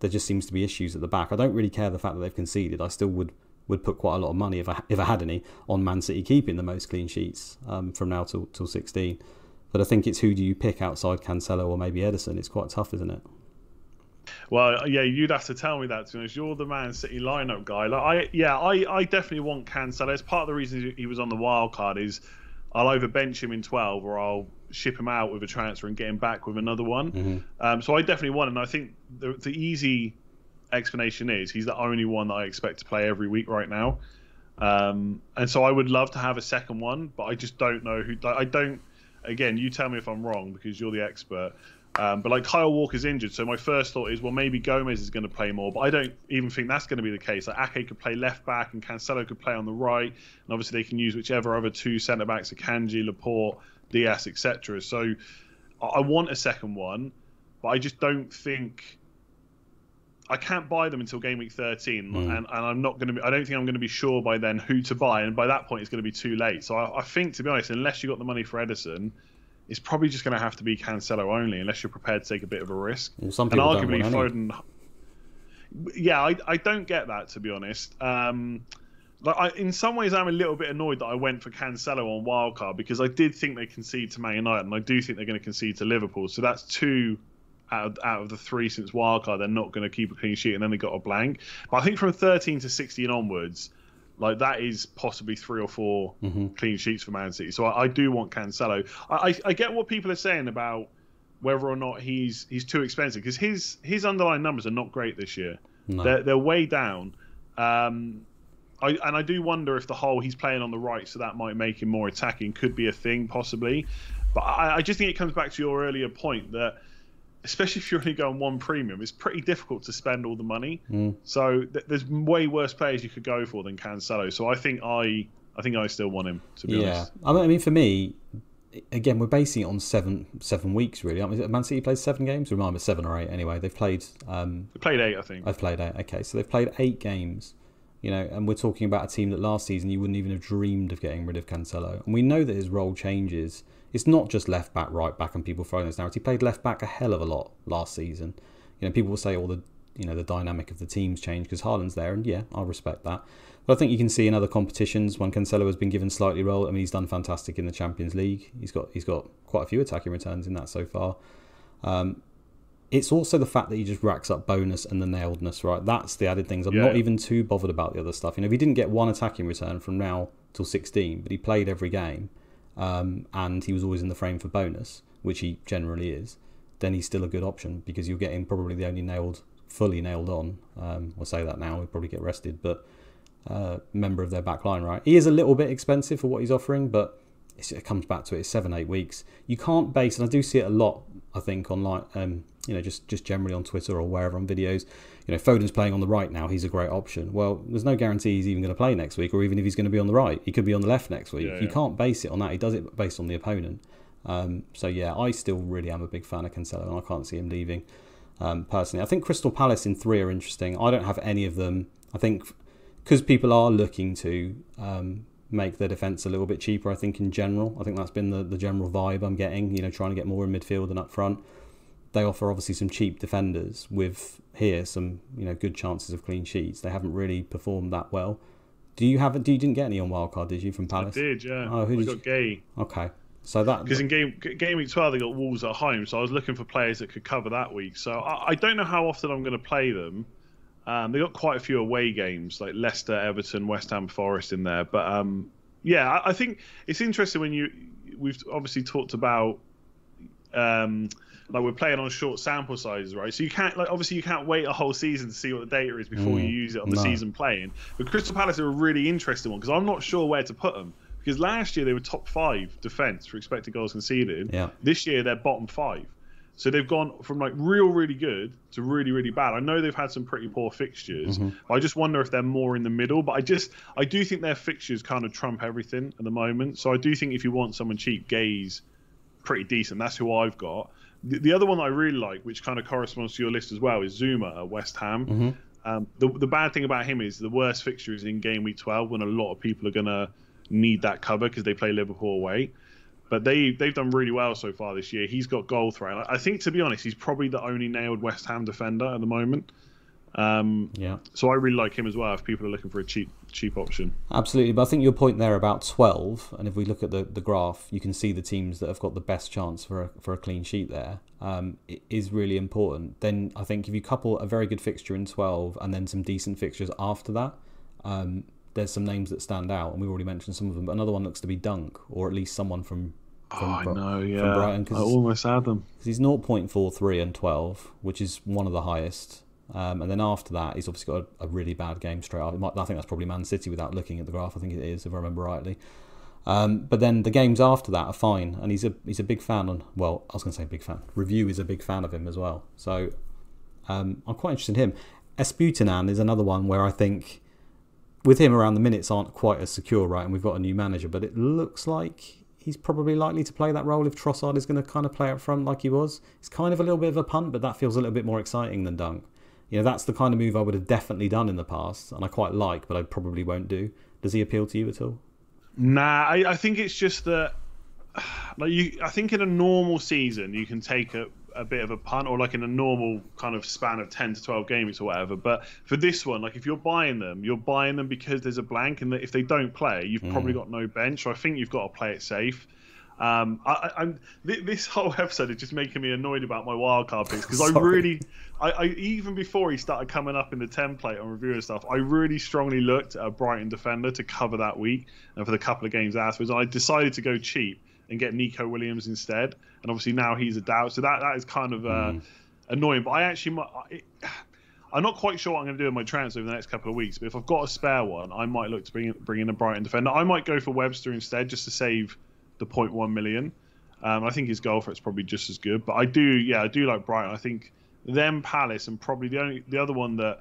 there just seems to be issues at the back. I don't really care the fact that they've conceded. I still would would put quite a lot of money if I if I had any on Man City keeping the most clean sheets um, from now till till 16. But I think it's who do you pick outside Cancelo or maybe Ederson. It's quite tough, isn't it? Well, yeah, you'd have to tell me that. To be honest, you're the Man City lineup guy. Like, I yeah, I, I definitely want Cancelo. It's part of the reason he was on the wild card is I'll either bench him in 12 or I'll ship him out with a transfer and get him back with another one. Mm-hmm. Um, so I definitely want, and I think the, the, easy explanation is he's the only one that I expect to play every week right now. Um, and so I would love to have a second one, but I just don't know who. I don't. Again, you tell me if I'm wrong because you're the expert. Um, but like Kyle Walker's injured, so my first thought is, well, maybe Gomez is going to play more, but I don't even think that's going to be the case. Like Ake could play left back and Cancelo could play on the right, and obviously they can use whichever other two centre backs, Akanji, Laporte, Dias, etc. So I want a second one, but I just don't think I can't buy them until game week 13, mm. and, and I'm not going to. Be, I don't think I'm going to be sure by then who to buy, and by that point it's going to be too late. So I, I think, to be honest, unless you got the money for Ederson it's probably just going to have to be Cancelo only, unless you're prepared to take a bit of a risk. Well, some people and arguably don't Foden. Yeah, I, I don't get that to be honest. Um, like I, in some ways, I'm a little bit annoyed that I went for Cancelo on wildcard because I did think they concede to Man United, and I do think they're going to concede to Liverpool. So that's two out of, out of the three since wildcard. They're not going to keep a clean sheet, and then they got a blank. But I think from 13 to 16 onwards, like that is possibly three or 4 mm-hmm. clean sheets for Man City. So I, I do want Cancelo. I, I, I, get what people are saying about whether or not he's he's too expensive because his his underlying numbers are not great this year. No. They're they're way down. Um, I, and I do wonder if the whole he's playing on the right, so that might make him more attacking, could be a thing possibly. But I, I just think it comes back to your earlier point that especially if you're only going one premium, it's pretty difficult to spend all the money. Mm. So th- there's way worse players you could go for than Cancelo. So I think I I think I still want him to be yeah. honest. I mean, for me, again, we're basing it on seven seven weeks really. I mean, Man City played seven games. Remind me, seven or eight. Anyway, they've played. Um, they played eight, I think. I've played eight. Okay, so they've played eight games. You know, and we're talking about a team that last season you wouldn't even have dreamed of getting rid of Cancelo. And we know that his role changes it's not just left back, right back, and people throwing this narrative. He played left back a hell of a lot last season. You know, people will say all the you know the dynamic of the teams changed because Haaland's there, and yeah, I'll respect that. But I think you can see in other competitions when Cancelo has been given slightly role. I mean, he's done fantastic in the Champions League. He's got he's got quite a few attacking returns in that so far. Um, it's also the fact that he just racks up bonus and the nailedness, right? That's the added things. I'm yeah. not even too bothered about the other stuff. You know, if he didn't get one attacking return from now till 16, but he played every game, um, and he was always in the frame for bonus, which he generally is, then he's still a good option because you're getting probably the only nailed, fully nailed on. Um, I'll say that now, he'll probably get rested, but uh, member of their back line, right? He is a little bit expensive for what he's offering, but it comes back to it. It's seven, eight weeks. You can't base, and I do see it a lot. I think online, um, you know, just just generally on Twitter or wherever on videos. You know, Foden's playing on the right now. He's a great option. Well, there's no guarantee he's even going to play next week, or even if he's going to be on the right, he could be on the left next week. Yeah, you can't base it on that. He does it based on the opponent. Um, so yeah, I still really am a big fan of Cancelo, and I can't see him leaving. Um, personally, I think Crystal Palace in three are interesting. I don't have any of them. I think because people are looking to um, make their defence a little bit cheaper. I think in general, I think that's been the, the general vibe I'm getting. You know, trying to get more in midfield and up front. They offer obviously some cheap defenders with here some you know good chances of clean sheets. They haven't really performed that well. Do you have? Do you didn't get any on wildcard? Did you from Palace? I did. Yeah. Oh, who did got you... Guéhi. Okay. So that because in game game week twelve they got Wolves at home, so I was looking for players that could cover that week. So I, I don't know how often I'm going to play them. Um, they got quite a few away games like Leicester, Everton, West Ham, Forest in there, but um, yeah, I, I, think it's interesting when you we've obviously talked about um, like we're playing on short sample sizes, right? So you can't like obviously you can't wait a whole season to see what the data is before mm, you use it on the no. season playing. But Crystal Palace are a really interesting one because I'm not sure where to put them because last year they were top five defense for expected goals conceded. Yeah. This year they're bottom five. So they've gone from like real, really good to really, really bad. I know they've had some pretty poor fixtures. Mm-hmm. I just wonder if they're more in the middle. But I just, I do think their fixtures kind of trump everything at the moment. So I do think if you want someone cheap, Guéhi's, pretty decent. That's who I've got. The, the other one I really like, which kind of corresponds to your list as well, is Zouma at West Ham. Mm-hmm. Um, the, the bad thing about him is the worst fixture is in game week 12 when a lot of people are going to need that cover because they play Liverpool away but they they've done really well so far this year. He's got goal threat. I think to be honest, he's probably the only nailed West Ham defender at the moment. Um, yeah. So I really like him as well. If people are looking for a cheap cheap option, absolutely. But I think your point there about twelve, and if we look at the, the graph, you can see the teams that have got the best chance for a, for a clean sheet there um, is really important. Then I think if you couple a very good fixture in twelve and then some decent fixtures after that, um, there's some names that stand out, and we've already mentioned some of them. But another one looks to be Dunk, or at least someone from. from oh, I know, yeah. From Brighton, I almost had them. Because he's 0.43 and 12, which is one of the highest. Um, and then after that, he's obviously got a, a really bad game straight off. I think that's probably Man City without looking at the graph. I think it is, if I remember rightly. Um, but then the games after that are fine, and he's a he's a big fan. On well, I was going to say big fan. Review is a big fan of him as well. So um, I'm quite interested in him. Estupiñán is another one where I think with him around, the minutes aren't quite as secure, right? And we've got a new manager, but it looks like he's probably likely to play that role if Trossard is going to kind of play up front like he was. It's kind of a little bit of a punt, but that feels a little bit more exciting than Dunk. You know, that's the kind of move I would have definitely done in the past, and I quite like, but I probably won't do. Does he appeal to you at all? Nah, I, I think it's just that, like you, I think in a normal season you can take a a bit of a punt or like in a normal kind of span of 10 to 12 games or whatever but for this one like if you're buying them you're buying them because there's a blank and that if they don't play you've mm. probably got no bench so i think you've got to play it safe um, I, am this whole episode is just making me annoyed about my wildcard picks because I really, I, I, even before he started coming up in the template on review and stuff, I really strongly looked at a Brighton defender to cover that week and for the couple of games afterwards. I decided to go cheap and get Nico Williams instead. And obviously now he's a doubt, so that that is kind of uh, mm. annoying. But I actually, it, I'm not quite sure what I'm going to do with my transfer over the next couple of weeks. But if I've got a spare one, I might look to bring in, bring in a Brighton defender. I might go for Webster instead, just to save the 0.1 million. Um, I think his goal for it's probably just as good. But I do, yeah, I do like Brighton. I think them Palace and probably the only the other one that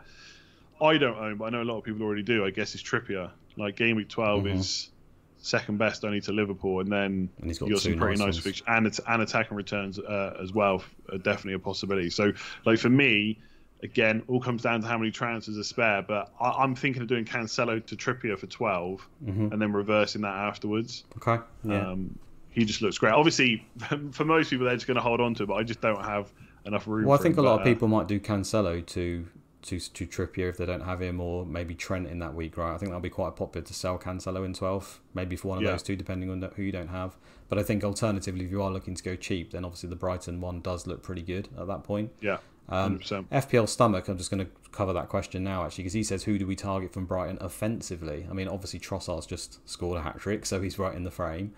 I don't own, but I know a lot of people already do. I guess is Trippier. Like game week 12 mm-hmm. is second best only to Liverpool, and then and he's got, got some pretty nice, fixtures and attack and returns uh, as well. Are definitely a possibility. So, like for me, again, all comes down to how many transfers are spare. But I, am thinking of doing Cancelo to Trippier for 12, mm-hmm. and then reversing that afterwards. Okay. Yeah. Um, he just looks great. Obviously, for most people, they're just going to hold on to it, but I just don't have enough room. Well, I think a lot of people might do Cancelo to to to Trippier if they don't have him, or maybe Trent in that week, right? I think that'll be quite popular to sell Cancelo in 12, maybe for one of yeah. those two, depending on who you don't have. But I think alternatively, if you are looking to go cheap, then obviously the Brighton one does look pretty good at that point. Yeah. Um, FPL stomach. I'm just going to cover that question now, actually, because he says, "Who do we target from Brighton offensively?" I mean, obviously Trossard's just scored a hat trick, so he's right in the frame.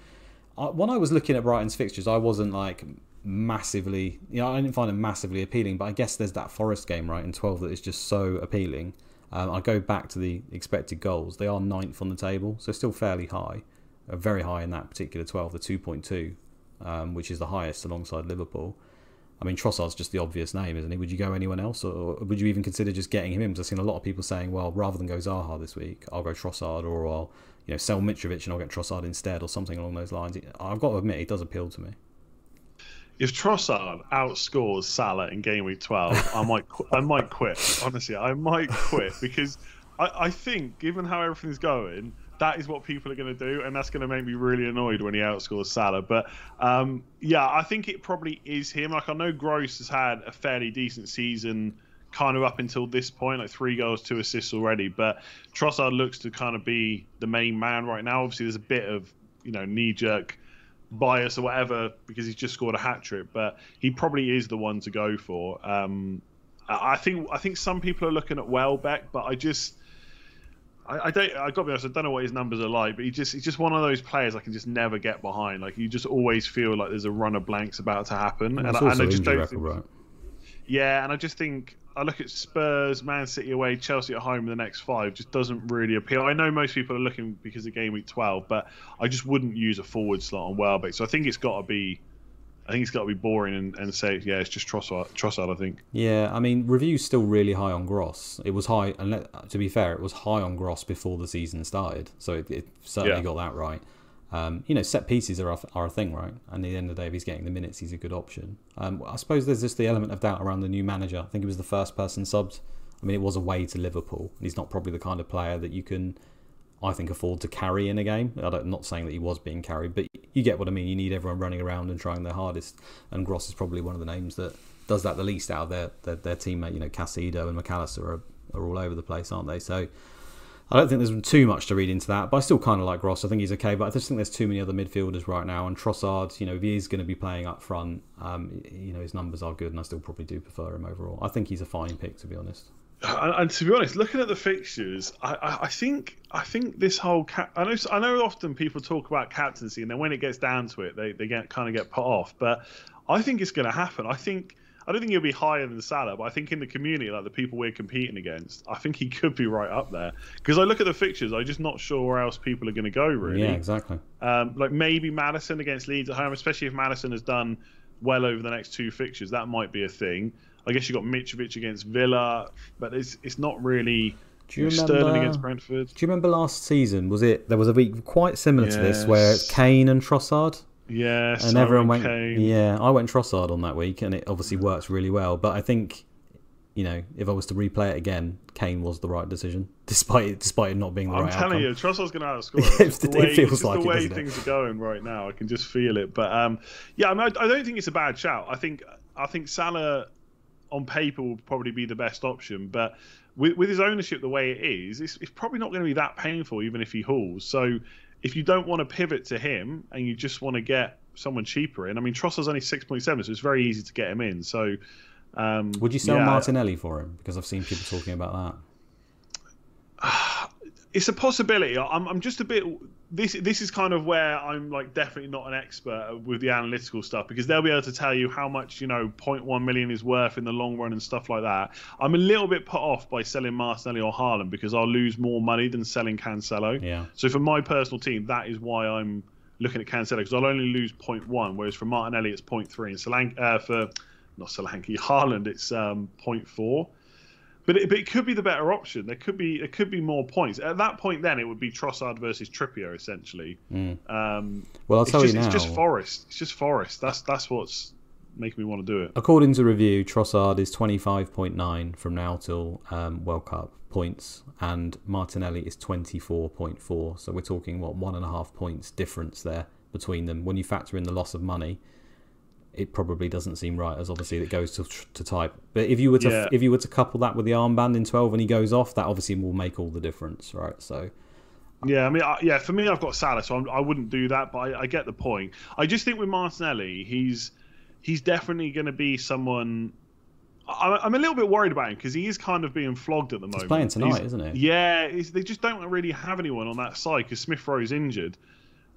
I, when I was looking at Brighton's fixtures, I wasn't like massively, you know, I didn't find them massively appealing. But I guess there's that Forest game right in 12 that is just so appealing. Um, I go back to the expected goals; they are ninth on the table, so still fairly high, uh, very high in that particular 12, the 2.2, um, which is the highest alongside Liverpool. I mean, Trossard's just the obvious name, isn't he? Would you go anyone else, or would you even consider just getting him in? Because I've seen a lot of people saying, well, rather than go Zaha this week, I'll go Trossard, or I'll you know sell Mitrovic and I'll get Trossard instead, or something along those lines. I've got to admit, he does appeal to me. If Trossard outscores Salah in game week twelve, I might I might quit. Honestly, I might quit because I, I think given how everything's going, that is what people are going to do, and that's going to make me really annoyed when he outscores Salah. But um, yeah, I think it probably is him. Like I know Gross has had a fairly decent season, kind of up until this point, like three goals, two assists already. But Trossard looks to kind of be the main man right now. Obviously, there's a bit of you know knee jerk bias or whatever because he's just scored a hat trick, but he probably is the one to go for. Um, I think I think some people are looking at Welbeck, but I just I, I don't. I got to be honest. I don't know what his numbers are like, but he just he's just one of those players I can just never get behind. Like you just always feel like there's a run of blanks about to happen, and, and, I, and I, just don't. Think, right? Yeah, and I just think I look at Spurs, Man City away, Chelsea at home in the next five. Just doesn't really appeal. I know most people are looking because of game week twelve, but I just wouldn't use a forward slot on Welbeck. So I think it's got to be I think it's got to be boring and, and say, yeah, it's just Trossard, Trossard, I think. Yeah, I mean, review's still really high on Gross. It was high, and let, to be fair, it was high on Gross before the season started, so it, it certainly yeah. got that right. Um, you know, set pieces are a, are a thing, right? And at the end of the day, if he's getting the minutes, he's a good option. Um, I suppose there's just the element of doubt around the new manager. I think he was the first person subbed. I mean, it was away to Liverpool. He's not probably the kind of player that you can I think, afford to carry in a game. I'm not saying that he was being carried, but you get what I mean. You need everyone running around and trying their hardest, and Gross is probably one of the names that does that the least out of their their, their teammate. You know, Caicedo and Mac Allister are, are all over the place, aren't they? So I don't think there's too much to read into that, but I still kind of like Gross. I think he's okay, but I just think there's too many other midfielders right now. And Trossard, you know, if he is going to be playing up front, um, you know, his numbers are good, and I still probably do prefer him overall. I think he's a fine pick, to be honest. And, and, to be honest, looking at the fixtures, I, I, I think I think this whole cap. I know I know often people talk about captaincy, and then when it gets down to it, they, they get kind of get put off. But I think it's going to happen. I think I don't think he'll be higher than Salah, but I think in the community, like the people we're competing against, I think he could be right up there. Because I look at the fixtures, I'm just not sure where else people are going to go. Really, yeah, exactly. Um, like maybe Maddison against Leeds at home, especially if Maddison has done well over the next two fixtures, that might be a thing. I guess you got Mitrovic against Villa, but it's it's not really. Do you remember, Sterling against Brentford. Do you remember last season? Was it there was a week quite similar yes. to this where Kane and Trossard? Yes, and everyone went. Kane. Yeah, I went Trossard on that week, and it obviously works really well. But I think, you know, if I was to replay it again, Kane was the right decision, despite it, despite it not being the I'm right. I'm telling outcome. you, Trossard's going to outscore. it, the way, it feels like the way it, things are going right now. I can just feel it. But um, yeah, I, mean, I don't think it's a bad shout. I think I think Salah on paper will probably be the best option, but with, with his ownership the way it is, it's, it's probably not going to be that painful even if he hauls. So if you don't want to pivot to him and you just want to get someone cheaper in, I mean Trossard's only six point seven, so it's very easy to get him in. So um, would you sell yeah. Martinelli for him? Because I've seen people talking about that. it's a possibility. I'm, I'm just a bit. This this is kind of where I'm like definitely not an expert with the analytical stuff because they'll be able to tell you how much you know 0.1 million is worth in the long run and stuff like that. I'm a little bit put off by selling Martinelli or Haaland because I'll lose more money than selling Cancelo. Yeah. So for my personal team, that is why I'm looking at Cancelo because I'll only lose 0.1, whereas for Martinelli it's 0.3 and Solanke uh, for not Solanke Haaland it's um, 0.4. But it, but it could be the better option. There could be it could be more points at that point. Then it would be Trossard versus Trippier essentially. Mm. Um, well, I'll tell just, you now. It's just Forest. It's just Forest. That's that's what's making me want to do it. According to review, Trossard is twenty five point nine from now till um, World Cup points, and Martinelli is twenty four point four. So we're talking what one and a half points difference there between them. When you factor in the loss of money, it probably doesn't seem right as obviously it goes to, to type. But if you were to yeah. if you were to couple that with the armband in twelve and he goes off, that obviously will make all the difference, right? So. Yeah, I mean, I, yeah. For me, I've got Salah, so I'm, I would not do that. But I, I, get the point. I just think with Martinelli, he's he's definitely going to be someone. I, I'm a little bit worried about him because he is kind of being flogged at the moment. He's playing tonight, he's, isn't he? Yeah, they just don't really have anyone on that side because Smith Rowe's injured.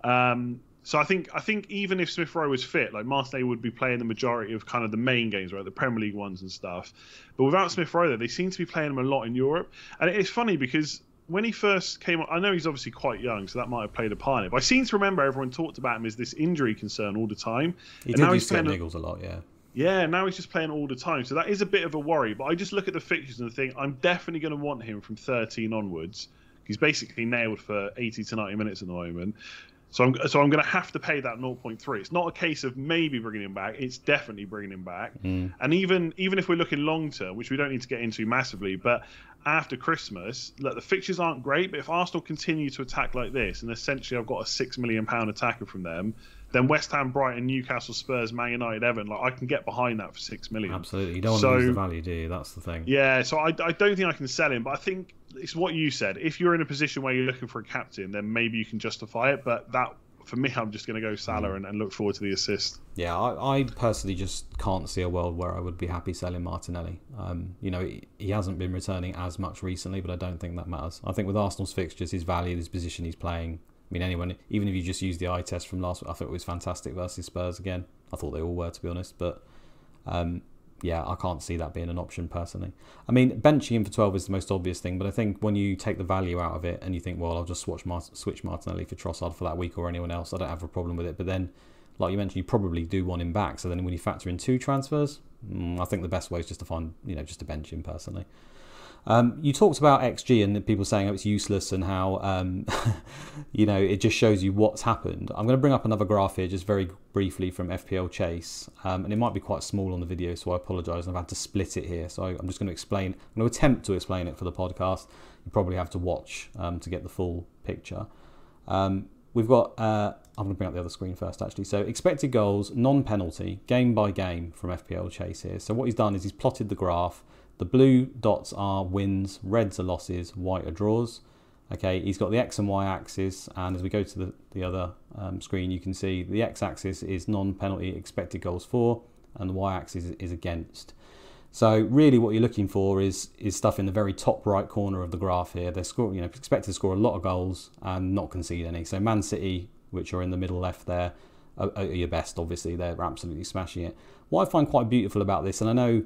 Um, So I think I think even if Smith Rowe was fit, like Martinelli would be playing the majority of kind of the main games, right, the Premier League ones and stuff. But without Smith Rowe, they seem to be playing him a lot in Europe, and it's funny because when he first came on, I know he's obviously quite young, so that might have played a part in it. But I seem to remember everyone talked about him as this injury concern all the time. He and did now he's playing niggles a lot, yeah. Yeah, now he's just playing all the time, so that is a bit of a worry. But I just look at the fixtures and think I'm definitely going to want him from 13 onwards. He's basically nailed for 80 to 90 minutes at the moment. So I'm so I'm going to have to pay that 0.3. It's not a case of maybe bringing him back. It's definitely bringing him back. Mm. And even even if we're looking long term, which we don't need to get into massively, but after Christmas, look, the fixtures aren't great. But if Arsenal continue to attack like this, and essentially I've got a six million pound attacker from them, then West Ham, Brighton, Newcastle, Spurs, Man United, Everton, like I can get behind that for six million. Absolutely, you don't want so, to lose the value, do you? That's the thing. Yeah, so I, I don't think I can sell him, but I think it's what you said. If you're in a position where you're looking for a captain, then maybe you can justify it. But that for me, I'm just going to go Salah mm. and, and, look forward to the assist. Yeah, I, I, personally just can't see a world where I would be happy selling Martinelli. Um, you know, he, he, hasn't been returning as much recently, but I don't think that matters. I think with Arsenal's fixtures, his value, his position he's playing. I mean, anyone, even if you just use the eye test from last week, I thought it was fantastic versus Spurs again. I thought they all were, to be honest. But um, yeah, I can't see that being an option personally. I mean, benching him for 12 is the most obvious thing, but I think when you take the value out of it and you think, well, I'll just switch, Mart- switch Martinelli for Trossard for that week or anyone else, I don't have a problem with it. But then, like you mentioned, you probably do want him back. So then when you factor in two transfers, mm, I think the best way is just to find, you know, just to bench him personally. Um, you talked about XG and people saying oh, it's useless and how um, you know it just shows you what's happened. I'm going to bring up another graph here just very briefly from FPL Chase, um, and it might be quite small on the video, so I apologise. I've had to split it here, so I'm just going to explain. I'm going to attempt to explain it for the podcast. You probably have to watch um, to get the full picture. Um, we've got. Uh, I'm going to bring up the other screen first, actually. So expected goals, non-penalty, game by game from FPL Chase here. So what he's done is he's plotted the graph the blue dots are wins, reds are losses, white are draws. Okay, he's got the x and y axis, and as we go to the, the other um, screen, you can see the x axis is non penalty expected goals for, and the y axis is, is against. So really, what you're looking for is is stuff in the very top right corner of the graph here. They're score, you know, expected to score a lot of goals and not concede any. So Man City, which are in the middle left there, are, are your best. Obviously, they're absolutely smashing it. What I find quite beautiful about this, and I know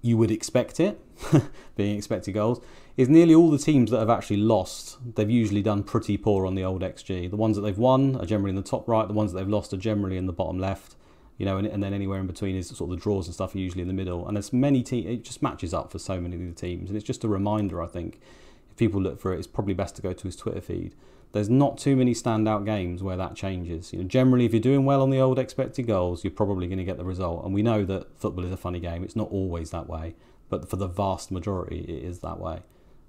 you would expect it, being expected goals, is nearly all the teams that have actually lost, they've usually done pretty poor on the old XG. The ones that they've won are generally in the top right, the ones that they've lost are generally in the bottom left, you know, and, and then anywhere in between is sort of the draws and stuff are usually in the middle. And there's many teams, it just matches up for so many of the teams. And it's just a reminder, I think, if people look for it, it's probably best to go to his Twitter feed there's not too many standout games where that changes. You know, generally, if you're doing well on the old expected goals, you're probably going to get the result. And we know that football is a funny game. It's not always that way, but for the vast majority, it is that way.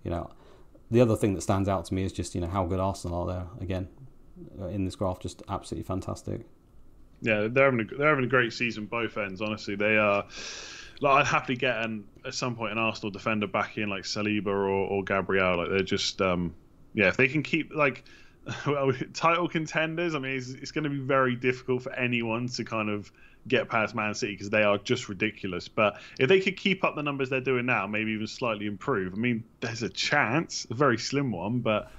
You know, the other thing that stands out to me is just you know how good Arsenal are there again uh, in this graph. Just absolutely fantastic. Yeah, they're having a, they're having a great season both ends. Honestly, they are. Like I'd happily get an at some point an Arsenal defender back in like Saliba or, or Gabriel. Like they're just um, yeah, if they can keep like title contenders, I mean, it's, it's going to be very difficult for anyone to kind of get past Man City because they are just ridiculous. But if they could keep up the numbers they're doing now, maybe even slightly improve, I mean, there's a chance, a very slim one, but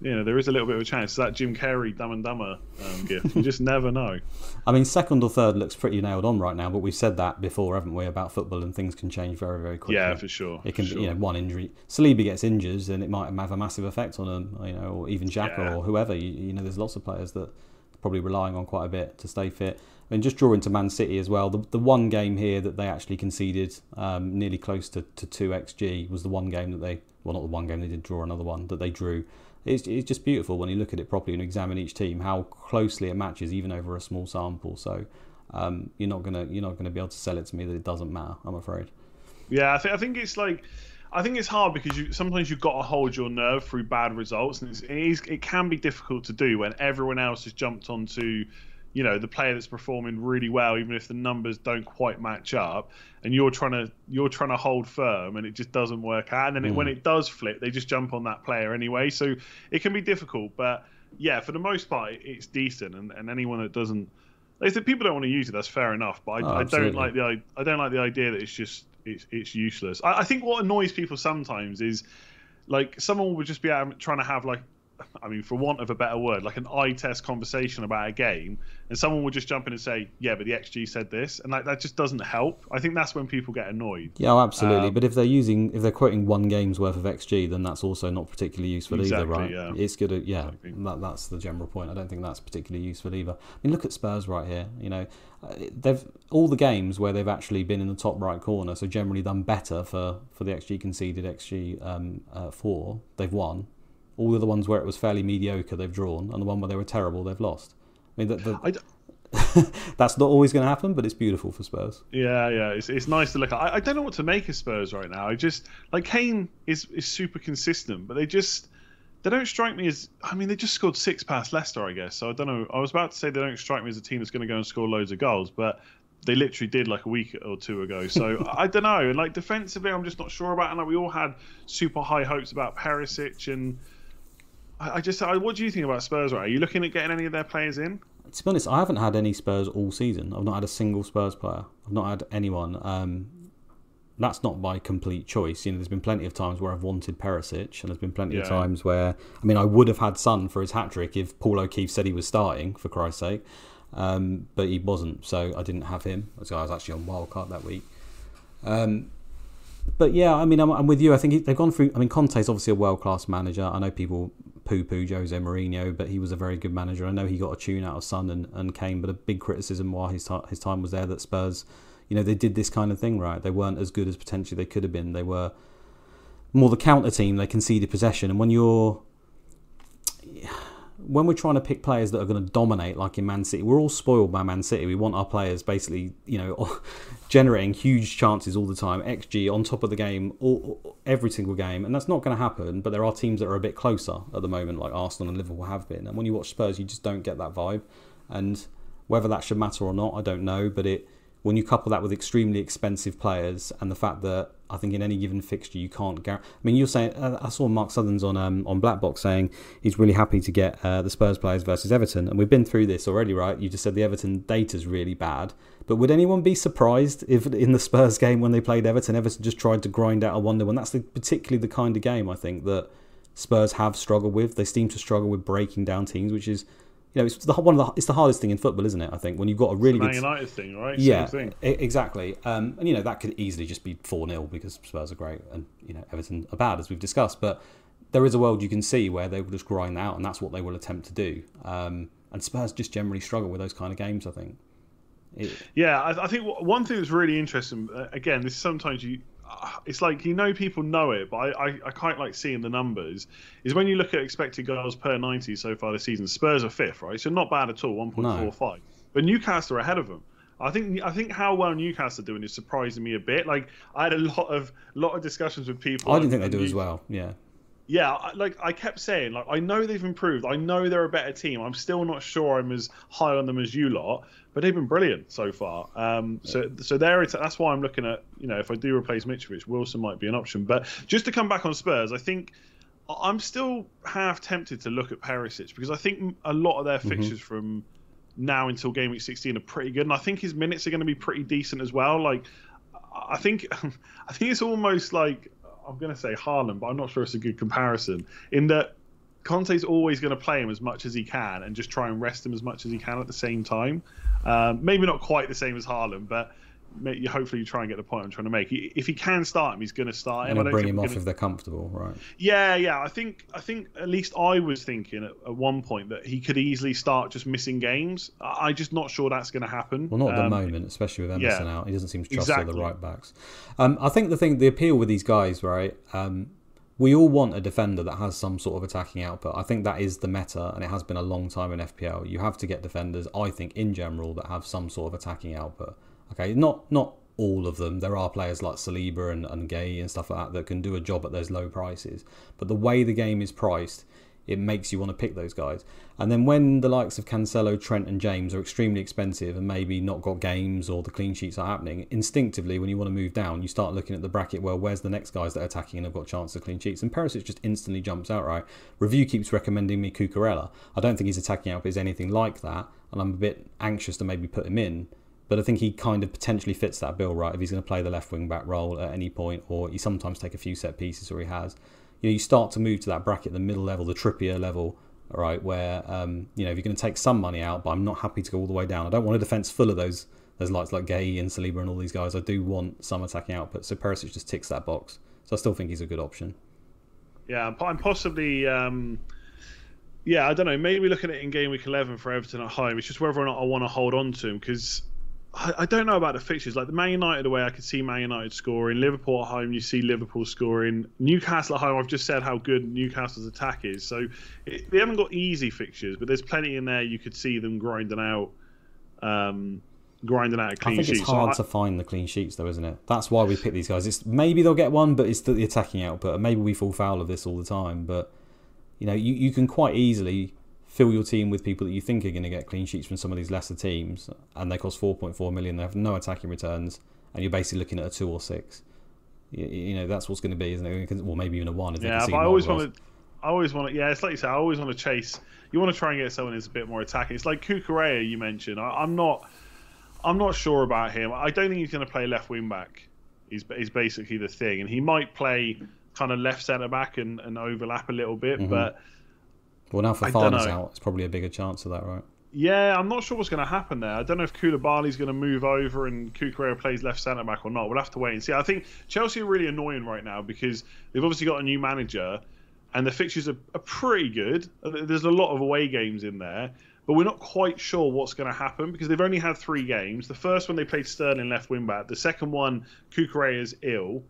you know, there is a little bit of a chance. That Jim Carrey Dumb and Dumber um, gift. You just never know. I mean, second or third looks pretty nailed on right now, but we've said that before, haven't we, about football and things can change very, very quickly. Yeah, for sure. It can be, sure. you know, one injury. Saliba gets injured and it might have a massive effect on him, you know, or even Xhaka yeah. or whoever. You, you, know, there's lots of players that are probably relying on quite a bit to stay fit. I mean, just drawing to Man City as well. The, the one game here that they actually conceded um, nearly close to, to 2 xG was the one game that they, well, not the one game, they did draw another one, that they drew it's, it's just beautiful when you look at it properly and examine each team how closely it matches even over a small sample. So um, you're not gonna you're not gonna be able to sell it to me that it doesn't matter. I'm afraid. Yeah, I think I think it's like. I think it's hard because you sometimes you've got to hold your nerve through bad results, and it's, it, is, it can be difficult to do when everyone else has jumped onto you know the player that's performing really well, even if the numbers don't quite match up, and you're trying to you're trying to hold firm, and it just doesn't work out. And then mm. it, when it does flip, they just jump on that player anyway. So it can be difficult, but yeah, for the most part, it's decent. And, and anyone that doesn't, if people don't want to use it, that's fair enough. But I, oh, I don't like the I don't like the idea that it's just it's it's useless. I, I think what annoys people sometimes is like someone would just be out trying to have like I mean, for want of a better word, like an eye test conversation about a game, and someone would just jump in and say, "Yeah, but the XG said this," and like that just doesn't help. I think that's when people get annoyed. Yeah, oh, absolutely. Um, but if they're using, if they're quoting one game's worth of XG, then that's also not particularly useful exactly, either, right? Yeah. It's good. To, yeah, exactly. that, that's the general point. I don't think that's particularly useful either. I mean, look at Spurs right here. You know, uh, they've all the games where they've actually been in the top right corner, so generally done better for for the XG conceded, XG um, uh, four. They've won all the other ones where it was fairly mediocre, they've drawn, and the one where they were terrible, they've lost. I mean, the, the, that's not always going to happen, but it's beautiful for Spurs. Yeah, yeah, it's, it's nice to look at. I, I, don't know what to make of Spurs right now. I just like Kane is is super consistent, but they just they don't strike me as. I mean, they just scored six past Leicester, I guess. So I don't know. I was about to say they don't strike me as a team that's going to go and score loads of goals, but they literally did like a week or two ago. So I don't know. And like defensively, I'm just not sure about. And like we all had super high hopes about Perisic and I, just, I, what do you think about Spurs? Right, are you looking at getting any of their players in? To be honest, I haven't had any Spurs all season. I've not had a single Spurs player. I've not had anyone. Um, that's not by complete choice. You know, there's been plenty of times where I've wanted Perisic, and there's been plenty yeah. of times where, I mean, I would have had Son for his hat trick if Paul O'Keefe said he was starting, for Christ's sake, um, but he wasn't, so I didn't have him. So I was actually on wildcard that week. Um, but yeah, I mean, I'm, I'm, with you. I think they've gone through. I mean, Conte's obviously a world class manager. I know people poo poo Jose Mourinho, but he was a very good manager. I know he got a tune out of Son and, and Kane, but a big criticism while his, t- his time was there that Spurs, you know, they did this kind of thing right. They weren't as good as potentially they could have been. They were more the counter team. They conceded possession, and when you're when we're trying to pick players that are going to dominate, like in Man City, we're all spoiled by Man City. We want our players basically, you know, generating huge chances all the time, XG on top of the game, all, every single game, and that's not going to happen. But there are teams that are a bit closer at the moment, like Arsenal and Liverpool have been. And when you watch Spurs, you just don't get that vibe. And whether that should matter or not, I don't know. But it when you couple that with extremely expensive players and the fact that I think in any given fixture you can't guarantee. I mean, you're saying uh, I saw Mark Sutherns on um, on Blackbox saying he's really happy to get uh, the Spurs players versus Everton, and we've been through this already, right? You just said the Everton data's really bad, but would anyone be surprised if in the Spurs game when they played Everton, Everton just tried to grind out a wonder one That's the, particularly the kind of game I think that Spurs have struggled with. They seem to struggle with breaking down teams, which is you know, it's the one of the it's the hardest thing in football, isn't it? I think when you've got a really good United thing, right? Yeah, thing. exactly. Um, and you know that could easily just be four 0 because Spurs are great and you know Everton are bad as we've discussed. But there is a world you can see where they will just grind out, and that's what they will attempt to do. Um, and Spurs just generally struggle with those kind of games. I think. It, yeah, I, I, think one thing that's really interesting. Uh, again, this sometimes you Uh, it's like you know people know it, but I, I, I quite like seeing the numbers. Is when you look at expected goals per ninety so far this season, Spurs are fifth, right? So not bad at all, one point four five. But Newcastle are ahead of them. I think I think how well Newcastle are doing is surprising me a bit. Like I had a lot of lot of discussions with people. I didn't think they do as well. Yeah. Yeah, like I kept saying, like I know they've improved. I know they're a better team. I'm still not sure I'm as high on them as you lot but they've been brilliant so far. Um, so so there it's that's why I'm looking at you know if I do replace Mitrovic, Wilson might be an option. But just to come back on Spurs, I think I'm still half tempted to look at Perisic because I think a lot of their mm-hmm. fixtures from now until game week 16 are pretty good, and I think his minutes are going to be pretty decent as well. Like I think I think it's almost like I'm going to say Haaland, but I'm not sure it's a good comparison in that Conte's always going to play him as much as he can and just try and rest him as much as he can at the same time. Um, maybe not quite the same as Haaland, but hopefully you try and get the point I'm trying to make. If he can start him, he's going to start him. And bring him off gonna... if they're comfortable, right? Yeah, yeah. I think I think at least I was thinking at, at one point that he could easily start just missing games. I, am just not sure that's going to happen. Well, not at um, the moment, especially with Emerson yeah, out. He doesn't seem to trust exactly. all the right backs. Um, I think the thing, the appeal with these guys, right? Um, we all want a defender that has some sort of attacking output. I think that is the meta, and it has been a long time in FPL. You have to get defenders, I think, in general, that have some sort of attacking output. Okay, not not all of them. There are players like Saliba and, and Gueye and stuff like that that can do a job at those low prices. But the way the game is priced, it makes you want to pick those guys. And then when the likes of Cancelo, Trent, and James are extremely expensive and maybe not got games or the clean sheets are happening, instinctively, when you want to move down, you start looking at the bracket. Well, where's the next guys that are attacking and have got chance of clean sheets? And Perisic just instantly jumps out. Right, review keeps recommending me Cucurella. I don't think he's attacking output is anything like that, and I'm a bit anxious to maybe put him in. But I think he kind of potentially fits that bill, right? If he's going to play the left wing back role at any point, or he sometimes take a few set pieces, or he has you know you start to move to that bracket, the middle level, the Trippier level, right? Where um, you know if you're going to take some money out, but I'm not happy to go all the way down. I don't want a defense full of those those lights like Guéhi and Saliba and all these guys. I do want some attacking output. So Perisic just ticks that box. So I still think he's a good option. Yeah, I'm possibly. Um, yeah, I don't know. Maybe looking at it in game week 11 for Everton at home. It's just whether or not I want to hold on to him because I, don't know about the fixtures. Like the Man United away, I could see Man United scoring. Liverpool at home, you see Liverpool scoring. Newcastle at home, I've just said how good Newcastle's attack is. So it, they haven't got easy fixtures, but there's plenty in there you could see them grinding out. Um, grinding out a clean I think sheet. it's hard so I, to find the clean sheets, though, isn't it? That's why we pick these guys. It's maybe they'll get one, but it's the, the attacking output. Maybe we fall foul of this all the time, but you know, you, you can quite easily fill your team with people that you think are going to get clean sheets from some of these lesser teams, and they cost 4.4 million. They have no attacking returns, and you're basically looking at a two or six. You, you know, that's what's going to be, isn't it? Well, maybe even a one. yeah, but I always want to. I always want to. Yeah, it's like you say. I always want to chase. You want to try and get someone who's a bit more attacking. It's like Cucurella you mentioned. I, I'm not. I'm not sure about him. I don't think he's going to play left wing back. He's, he's basically the thing, and he might play kind of left centre back and, and overlap a little bit. Mm-hmm. But well, now Fofana's out, it's probably a bigger chance of that, right? Yeah, I'm not sure what's going to happen there. I don't know if Koulibaly's going to move over and Cucurella plays left centre back or not. We'll have to wait and see. I think Chelsea are really annoying right now because they've obviously got a new manager and the fixtures are, are pretty good. Uh, there's a lot of away games in there but we're not quite sure what's going to happen because they've only had three games. The first one they played Sterling left wing back. The second one, Cucurella is ill.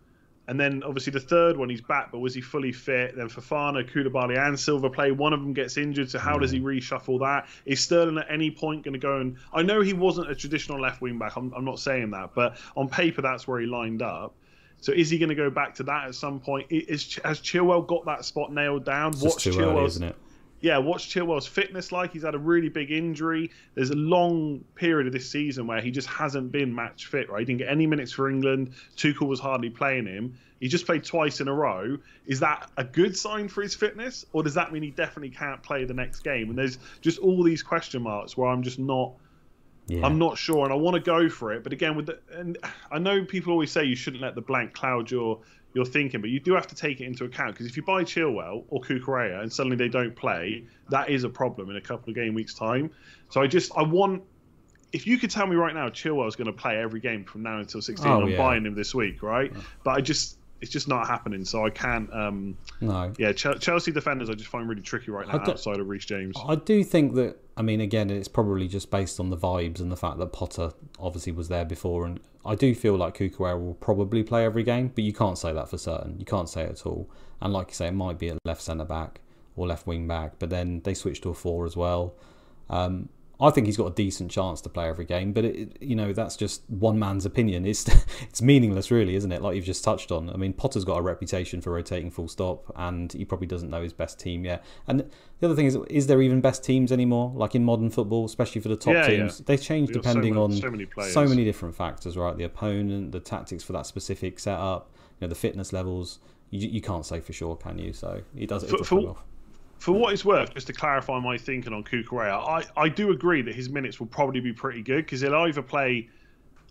And then obviously the third one, he's back, but was he fully fit? Then Fofana, Koulibaly, and Silva play. One of them gets injured, so how mm. does he reshuffle that? Is Sterling at any point going to go and? I know he wasn't a traditional left wing back. I'm, I'm not saying that, but on paper that's where he lined up. So is he going to go back to that at some point? Is, has Chilwell got that spot nailed down? It's What's Chilwell's? isn't it? Yeah, what's Chilwell's fitness like? He's had a really big injury. There's a long period of this season where he just hasn't been match fit, right? He didn't get any minutes for England. Tuchel was hardly playing him. He just played twice in a row. Is that a good sign for his fitness? Or does that mean he definitely can't play the next game? And there's just all these question marks where I'm just not yeah. I'm not sure, and I want to go for it. But again, with the, and I know people always say you shouldn't let the blank cloud your you're thinking, but you do have to take it into account because if you buy Chilwell or Cucurella and suddenly they don't play, that is a problem in a couple of game weeks time. So I just I want if you could tell me right now Chilwell's going to play every game from now until 16, oh, I'm yeah. buying him this week, right? Yeah. But I just it's just not happening. So I can't. Um, no. Yeah, Ch- Chelsea defenders I just find really tricky right now do, outside of Reece James. I do think that. I mean, again, it's probably just based on the vibes and the fact that Potter obviously was there before, and I do feel like Cucurella will probably play every game, but you can't say that for certain. You can't say it at all. And like you say, it might be a left centre back or left wing back, but then they switched to a four as well. Um, I think he's got a decent chance to play every game, but it, you know that's just one man's opinion. It's it's meaningless, really, isn't it? Like you've just touched on. I mean, Potter's got a reputation for rotating full stop, and he probably doesn't know his best team yet. And the other thing is, is there even best teams anymore? Like in modern football, especially for the top yeah, teams, yeah. they change depending so many, on so many, so many, different factors, right? The opponent, the tactics for that specific setup, you know, the fitness levels. You, you can't say for sure, can you? So he does it. For, for, what it's worth, just to clarify my thinking on Cucurella, I, I do agree that his minutes will probably be pretty good because he'll either play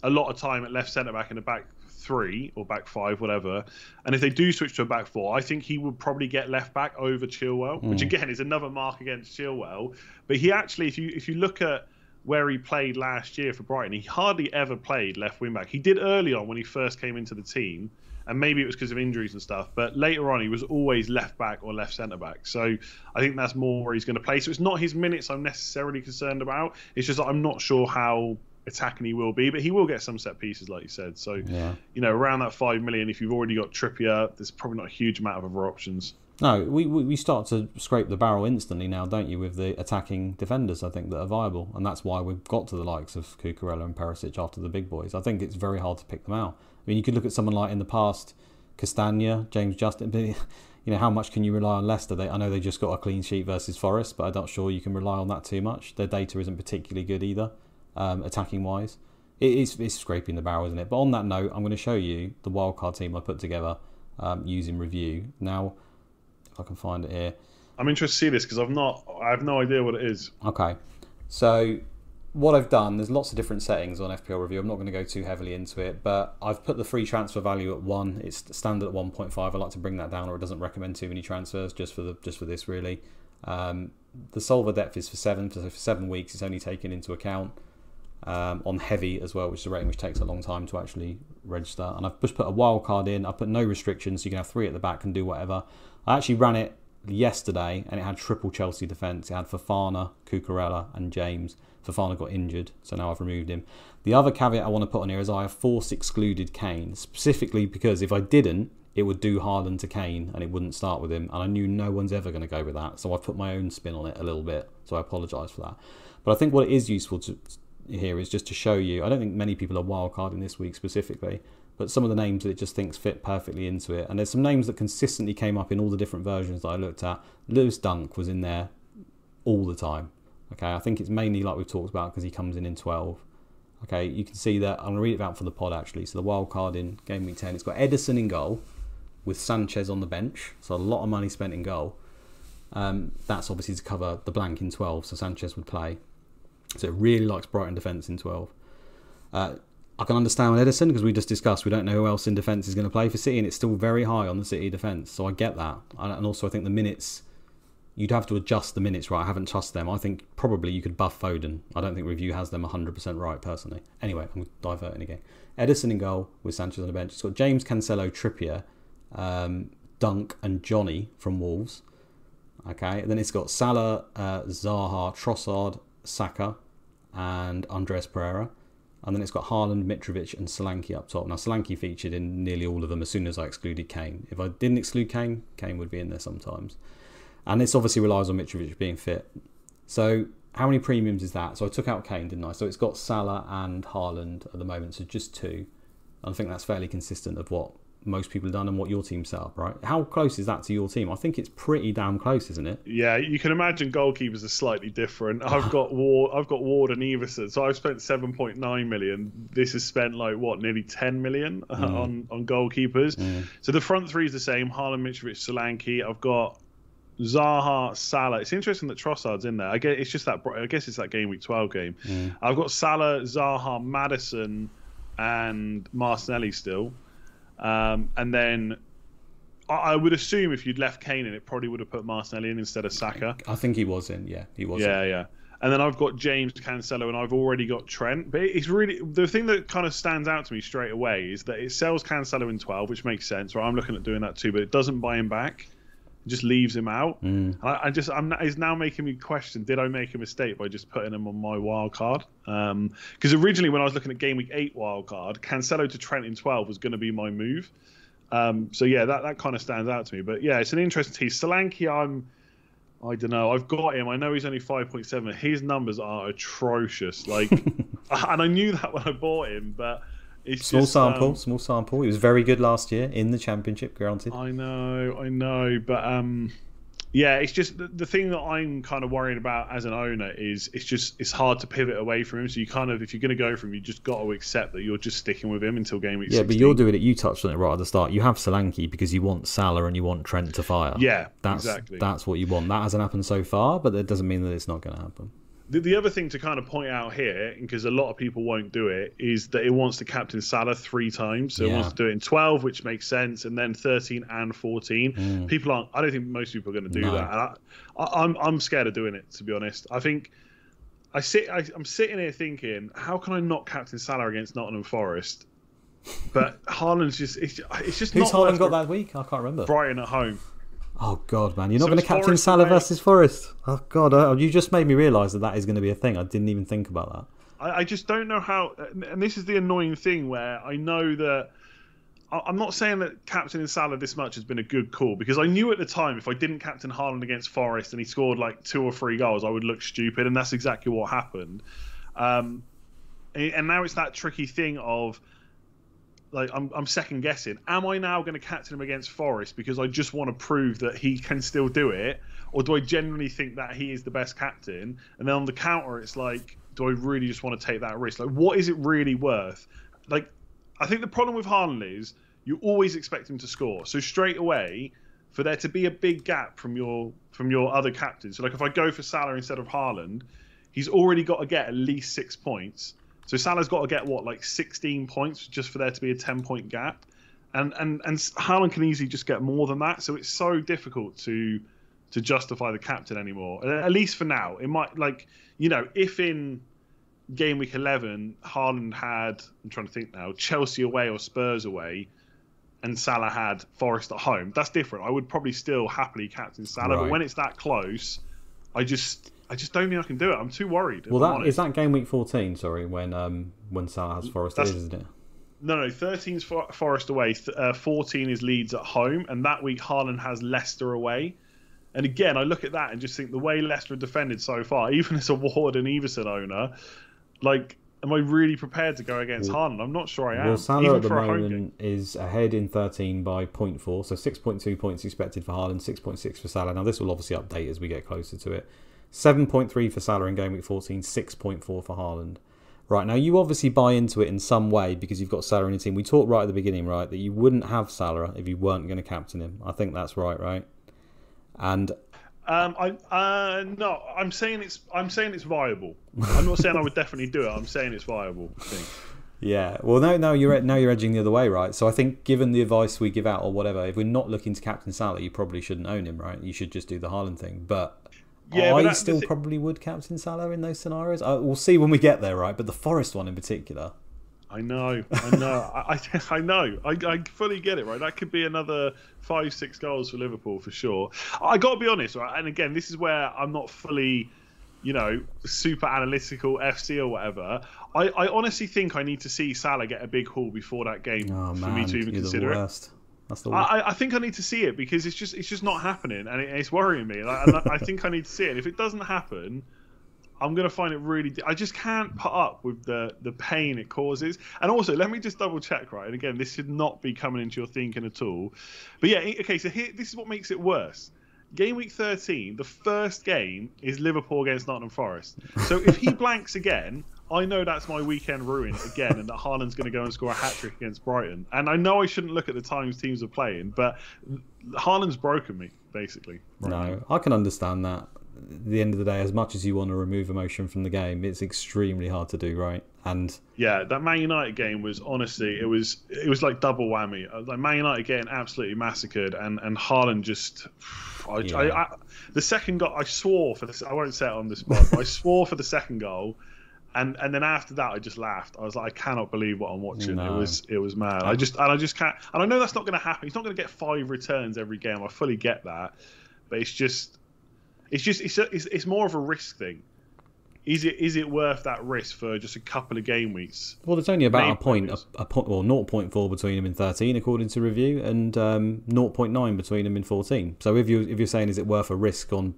a lot of time at left centre back in the back three or back five, whatever. And if they do switch to a back four, I think he would probably get left back over Chilwell, mm. which again is another mark against Chilwell. But he actually, if you if you look at where he played last year for Brighton, he hardly ever played left wing back. He did early on when he first came into the team and maybe it was because of injuries and stuff. But later on, he was always left back or left centre back. So I think that's more where he's going to play. So it's not his minutes I'm necessarily concerned about. It's just I'm not sure how attacking he will be, but he will get some set pieces, like you said. So yeah. you know, around that five million, if you've already got Trippier, there's probably not a huge amount of other options. No, we, we start to scrape the barrel instantly now, don't you, with the attacking defenders, I think, that are viable. And that's why we've got to the likes of Cucurella and Perisic after the big boys. I think it's very hard to pick them out. I mean, you could look at someone like in the past, Castagna, James Justin. But, you know, how much can you rely on Leicester? They, I know they just got a clean sheet versus Forest, but I'm not sure you can rely on that too much. Their data isn't particularly good either, um, attacking wise. It is it's scraping the barrel, isn't it? But on that note, I'm going to show you the wildcard team I put together um, using review. Now, if I can find it here. I'm interested to see this because I've not, I have no idea what it is. Okay, so what I've done, there's lots of different settings on FPL review. I'm not going to go too heavily into it, but I've put the free transfer value at one. It's standard at 1.5. I like to bring that down, or it doesn't recommend too many transfers just for the just for this really. Um, the solver depth is for seven, so for seven weeks it's only taken into account. Um, on heavy as well, which is a rating which takes a long time to actually register. And I've just put a wild card in. I put no restrictions, so you can have three at the back and do whatever. I actually ran it yesterday, and it had triple Chelsea defence. It had Fofana, Cucurella, and James. Fofana got injured, so now I've removed him. The other caveat I want to put on here is I have force excluded Kane, specifically because if I didn't, it would do Haaland to Kane and it wouldn't start with him. And I knew no one's ever going to go with that, so I've put my own spin on it a little bit. So I apologise for that. But I think what it is useful to here is just to show you. I don't think many people are wildcarding this week specifically, but some of the names that it just thinks fit perfectly into it. And there's some names that consistently came up in all the different versions that I looked at. Lewis Dunk was in there all the time. Okay, I think it's mainly like we've talked about because he comes in in 12. Okay, you can see that. I'm going to read it out for the pod actually. So the wild card in game week 10, it's got Ederson in goal with Sanchez on the bench. So a lot of money spent in goal. Um, that's obviously to cover the blank in 12, so Sanchez would play. So it really likes Brighton defence in 12. Uh, I can understand with Ederson because we just discussed we don't know who else in defence is going to play for City, and it's still very high on the City defence. So I get that, and also I think the minutes you'd have to adjust the minutes right. I haven't trusted them. I think probably you could buff Foden. I don't think review has them 100% right personally. Anyway, I'm diverting again. Ederson in goal with Sanchez on the bench. It's got James Cancelo, Trippier, um, Dunk, and Johnny from Wolves. Okay, and then it's got Salah, uh, Zaha, Trossard, Saka, and Andreas Pereira. And then it's got Haaland, Mitrovic, and Solanke up top. Now, Solanke featured in nearly all of them as soon as I excluded Kane. If I didn't exclude Kane, Kane would be in there sometimes. And this obviously relies on Mitrovic being fit. So, how many premiums is that? So, I took out Kane, didn't I? So, it's got Salah and Haaland at the moment, so just two. And I think that's fairly consistent of what most people have done and what your team set up, right? How close is that to your team? I think it's pretty damn close, isn't it? Yeah, you can imagine goalkeepers are slightly different. I've got Ward, I've got Ward and Ederson, so I've spent seven point nine million. This has spent like what, nearly ten million mm. on on goalkeepers. Mm. So the front three is the same: Haaland, Mitrovic, Solanke. I've got Zaha, Salah. It's interesting that Trossard's in there. I guess it's just that. I guess it's that game week twelve game. Mm. I've got Salah, Zaha, Maddison, and Martinelli still. Um, and then I would assume if you'd left Kane in, it probably would have put Martinelli in instead of Saka. I think he was in. Yeah, he was. Yeah, in. yeah. And then I've got James Cancelo, and I've already got Trent. But it's really the thing that kind of stands out to me straight away is that it sells Cancelo in 12, which makes sense. Right, I'm looking at doing that too, but it doesn't buy him back just leaves him out. Mm. I, I, just I'm is now making me question: Did I make a mistake by just putting him on my wild card? Because um, originally, when I was looking at game week eight wild card, Cancelo to Trent in twelve was going to be my move. Um, so yeah, that that kind of stands out to me. But yeah, it's an interesting team. Solanke, I'm. I don't know. I've got him. I know he's only five point seven. His numbers are atrocious. Like, and I knew that when I bought him, but it's small just, sample, um, small sample. He was very good last year in the championship, granted. I know, I know, but um, yeah, it's just the, the thing that I'm kind of worried about as an owner is it's just it's hard to pivot away from him. So you kind of if you're going to go from him, you just got to accept that you're just sticking with him until game week. Yeah, 16. but you're doing it. You touched on it right at the start. You have Solanke because you want Salah and you want Trent to fire. Yeah, that's exactly. that's what you want. That hasn't happened so far, but that doesn't mean that it's not going to happen. The, the other thing to kind of point out here, because a lot of people won't do it, is that it wants to captain Salah three times. So yeah. it wants to do it in 12, which makes sense, and then 13 and 14. Mm. People aren't, I don't think most people are going to do no. that. And I, I, I'm, I'm scared of doing it, to be honest. I think. I sit. I, am sitting here thinking, how can I not captain Salah against Nottingham Forest? But Haaland's just. It's, it's just. Who's Haaland got that week? I can't remember. Brighton at home. Oh God, man! You're not so going to captain Salah versus Forest. Oh God, uh, you just made me realise that that is going to be a thing. I didn't even think about that. I, I, just don't know how. And this is the annoying thing where I know that I'm not saying that captaining Salah this much has been a good call because I knew at the time if I didn't captain Haaland against Forest and he scored like two or three goals, I would look stupid, and that's exactly what happened. Um, and now it's that tricky thing of like I'm, I'm second guessing. Am I now going to captain him against Forest because I just want to prove that he can still do it, or do I genuinely think that he is the best captain? And then on the counter, it's like, do I really just want to take that risk? Like, what is it really worth? Like, I think the problem with Haaland is you always expect him to score. So straight away, for there to be a big gap from your from your other captains. So like if I go for Salah instead of Haaland, he's already got to get at least six points. So Salah's got to get what, like 16 points just for there to be a 10 point gap, and and and Haaland can easily just get more than that. So it's so difficult to to justify the captain anymore. At least for now, it might like you know if in game week 11 Haaland had I'm trying to think now Chelsea away or Spurs away and Salah had Forest at home. That's different. I would probably still happily captain Salah, right. but when it's that close, I just I just don't think I can do it. I'm too worried. Well, that is that game week 14. Sorry, when um when Salah has Forest, is, isn't it? No, no. 13's for, Forest away. Uh, 14 is Leeds at home, and that week Haaland has Leicester away. And again, I look at that and just think the way Leicester have defended so far, even as a Ward and Ederson owner, like, am I really prepared to go against well, Haaland? I'm not sure I am. Well, Salah even at the moment is ahead in 13 by 0.4, so 6.2 points expected for Haaland, 6.6 for Salah. Now, this will obviously update as we get closer to it. 7.3 for Salah in game week 14, 6.4 for Haaland. Right, now you obviously buy into it in some way because you've got Salah in your team. We talked right at the beginning, right, that you wouldn't have Salah if you weren't going to captain him. I think that's right, right? And um, I uh, no, I'm saying it's I'm saying it's viable. I'm not saying I would definitely do it. I'm saying it's viable. I think. Yeah, well, now, now you're now you're edging the other way, right? So I think, given the advice we give out or whatever, if we're not looking to captain Salah, you probably shouldn't own him, right? You should just do the Haaland thing. But yeah, I but still probably would captain Salah in those scenarios. I, we'll see when we get there, right? But the Forest one in particular. I know, I know, I, I, know. I, I fully get it, right? That could be another five, six goals for Liverpool for sure. I got to be honest, right? And again, this is where I'm not fully, you know, super analytical FC or whatever. I, I honestly think I need to see Salah get a big haul before that game oh, for man, me to even consider it. That's the I, I, think I need to see it because it's just it's just not happening and it, it's worrying me. Like, I, I think I need to see it. If it doesn't happen, I'm gonna find it really. I just can't put up with the the pain it causes. And also, let me just double check, right? And again, this should not be coming into your thinking at all. But yeah, okay. So here, this is what makes it worse. Game week 13, the first game is Liverpool against Nottingham Forest. So if he blanks again, I know that's my weekend ruined again, and that Haaland's going to go and score a hat trick against Brighton. And I know I shouldn't look at the times teams are playing, but Haaland's broken me basically. Right no, now. I can understand that. At the end of the day, as much as you want to remove emotion from the game, it's extremely hard to do, right? And yeah, that Man United game was honestly, it was it was like double whammy. Uh, like Man United getting absolutely massacred, and and Haaland just. I, yeah. I, I, the second goal, I swore for this. I won't say it on the spot, but I swore for the second goal and and then after that I just laughed. I was like, I cannot believe what I'm watching. No. It was it was mad. I just and I just can't. And I know that's not going to happen. He's not going to get five returns every game. I fully get that, but it's just it's just it's it's, it's more of a risk thing. Is it is it worth that risk for just a couple of game weeks? Well, there's only about Maybe a point, a, a point, well, 0.4 between them in 13 according to review, and um, 0.9 between them in 14. So if you if you're saying is it worth a risk on,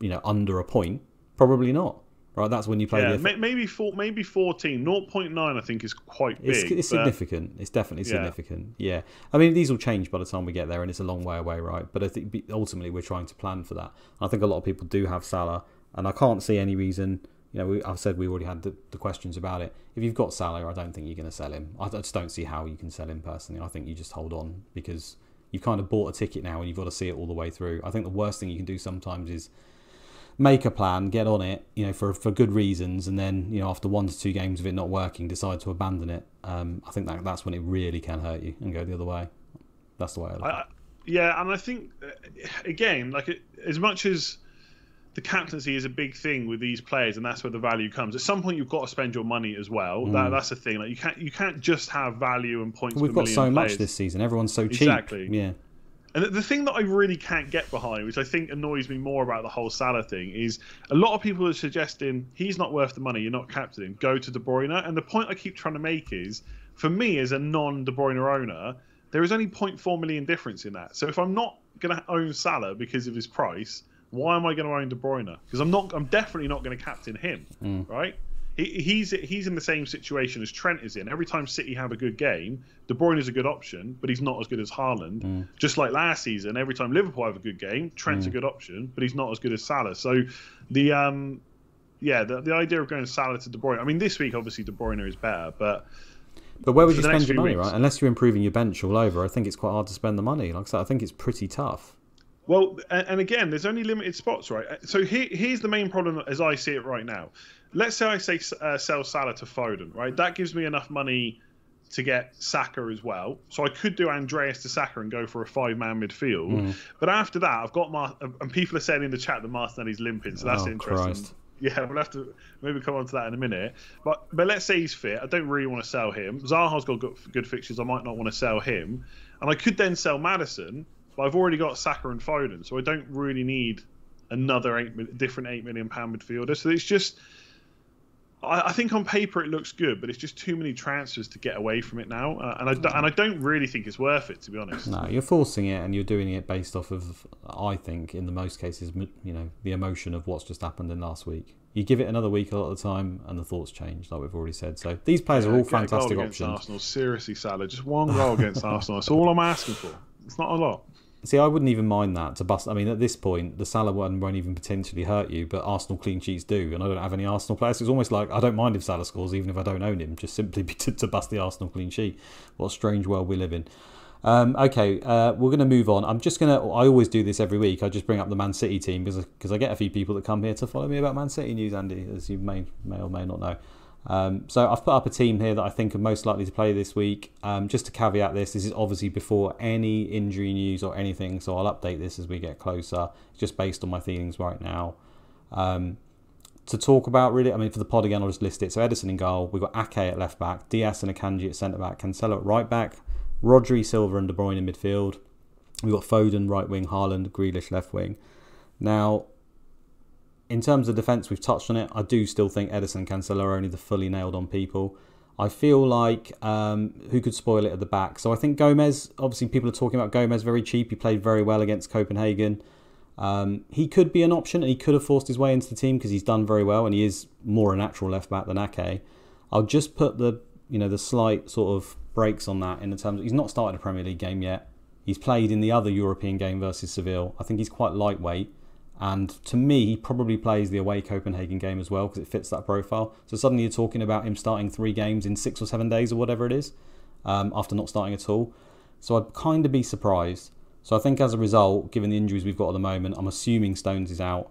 you know, under a point, probably not right? That's when you play. Yeah, the... maybe four, maybe fourteen. 0.9 I think is quite big. It's, it's but... significant. It's definitely significant. Yeah. yeah. I mean, these will change by the time we get there, and it's a long way away, right? But I think ultimately we're trying to plan for that. I think a lot of people do have Salah, and I can't see any reason. You know, we, I've said we already had the, the, questions about it. If you've got Salah, I don't think you're going to sell him. I just don't see how you can sell him personally. I think you just hold on because you've kind of bought a ticket now and you've got to see it all the way through. I think the worst thing you can do sometimes is make a plan, get on it, you know, for for good reasons, and then you know after one to two games of it not working, decide to abandon it. Um, I think that that's when it really can hurt you and go the other way. That's the way I look. I, yeah, and I think uh, again, like it, as much as the captaincy is a big thing with these players, and that's where the value comes. At some point, you've got to spend your money as well. Mm. That, that's the thing. Like you can't you can't just have value and points. We've got so players. much this season. Everyone's so cheap. Exactly. Yeah. And the thing that I really can't get behind, which I think annoys me more about the whole Salah thing, is a lot of people are suggesting he's not worth the money, you're not captaining, go to De Bruyne. And the point I keep trying to make is, for me as a non De Bruyne owner, there is only 0.4 million difference in that. So if I'm not going to own Salah because of his price, why am I going to own De Bruyne? Because I'm not, I'm definitely not going to captain him, mm. right? He, he's he's in the same situation as Trent is in. Every time City have a good game, De Bruyne is a good option, but he's not as good as Haaland. Mm. Just like last season, every time Liverpool have a good game, Trent's mm. a good option, but he's not as good as Salah. So the um yeah, the, the idea of going Salah to De Bruyne. I mean, this week obviously De Bruyne is better, but but where would you spend your money, weeks, right? Unless you're improving your bench all over, I think it's quite hard to spend the money. Like I said, I think it's pretty tough. Well, and again, there's only limited spots, right? So here, here's the main problem as I see it right now. Let's say I say uh, sell Salah to Foden, right? That gives me enough money to get Saka as well. So I could do Andreas to Saka and go for a five man midfield. Mm. But after that, I've got Mar- and people are saying in the chat that Martinelli's limping, so that's oh, interesting. Christ. Yeah, we'll have to maybe come on to that in a minute. But but let's say he's fit. I don't really want to sell him. Zaha's got good, good fixtures. I might not want to sell him, and I could then sell Maddison. But I've already got Saka and Foden, so I don't really need another eight different eight million pound midfielder. So it's just I, I, think on paper it looks good, but it's just too many transfers to get away from it now, uh, and I do, and I don't really think it's worth it to be honest. No, you're forcing it, and you're doing it based off of I think in the most cases, you know, the emotion of what's just happened in last week. You give it another week a lot of the time, and the thoughts change, like we've already said. So these players yeah, are all fantastic options. Arsenal, seriously, Salah, just one goal against Arsenal. That's all I'm asking for. It's not a lot. See, I wouldn't even mind that to bust. I mean, at this point, the Salah one won't even potentially hurt you, but Arsenal clean sheets do, and I don't have any Arsenal players. It's almost like I don't mind if Salah scores, even if I don't own him, just simply to, to bust the Arsenal clean sheet. What a strange world we live in. Um, okay, uh, we're going to move on. I'm just going to. I always do this every week. I just bring up the Man City team because because I get a few people that come here to follow me about Man City news, Andy, as you may may or may not know. Um, so I've put up a team here that I think are most likely to play this week. Um, just to caveat this, this is obviously before any injury news or anything, so I'll update this as we get closer, just based on my feelings right now. Um, to talk about really, I mean, for the pod again, I'll just list it. So Ederson in goal, we've got Ake at left back, Dias and Akanji at centre back, Cancelo at right back, Rodri, Silva, and De Bruyne in midfield. We've got Foden right wing, Haaland, Grealish left wing. Now, in terms of defence, we've touched on it. I do still think Ederson and Cancelo are only the fully nailed on people. I feel like um, who could spoil it at the back. So I think Gomez, obviously, people are talking about Gomez very cheap. He played very well against Copenhagen. Um, he could be an option and he could have forced his way into the team because he's done very well and he is more a natural left back than Ake. I'll just put the you know the slight sort of breaks on that in the terms he's not started a Premier League game yet. He's played in the other European game versus Seville. I think he's quite lightweight. And to me, he probably plays the away Copenhagen game as well because it fits that profile. So suddenly you're talking about him starting three games in six or seven days or whatever it is um, after not starting at all. So I'd kind of be surprised. So I think as a result, given the injuries we've got at the moment, I'm assuming Stones is out.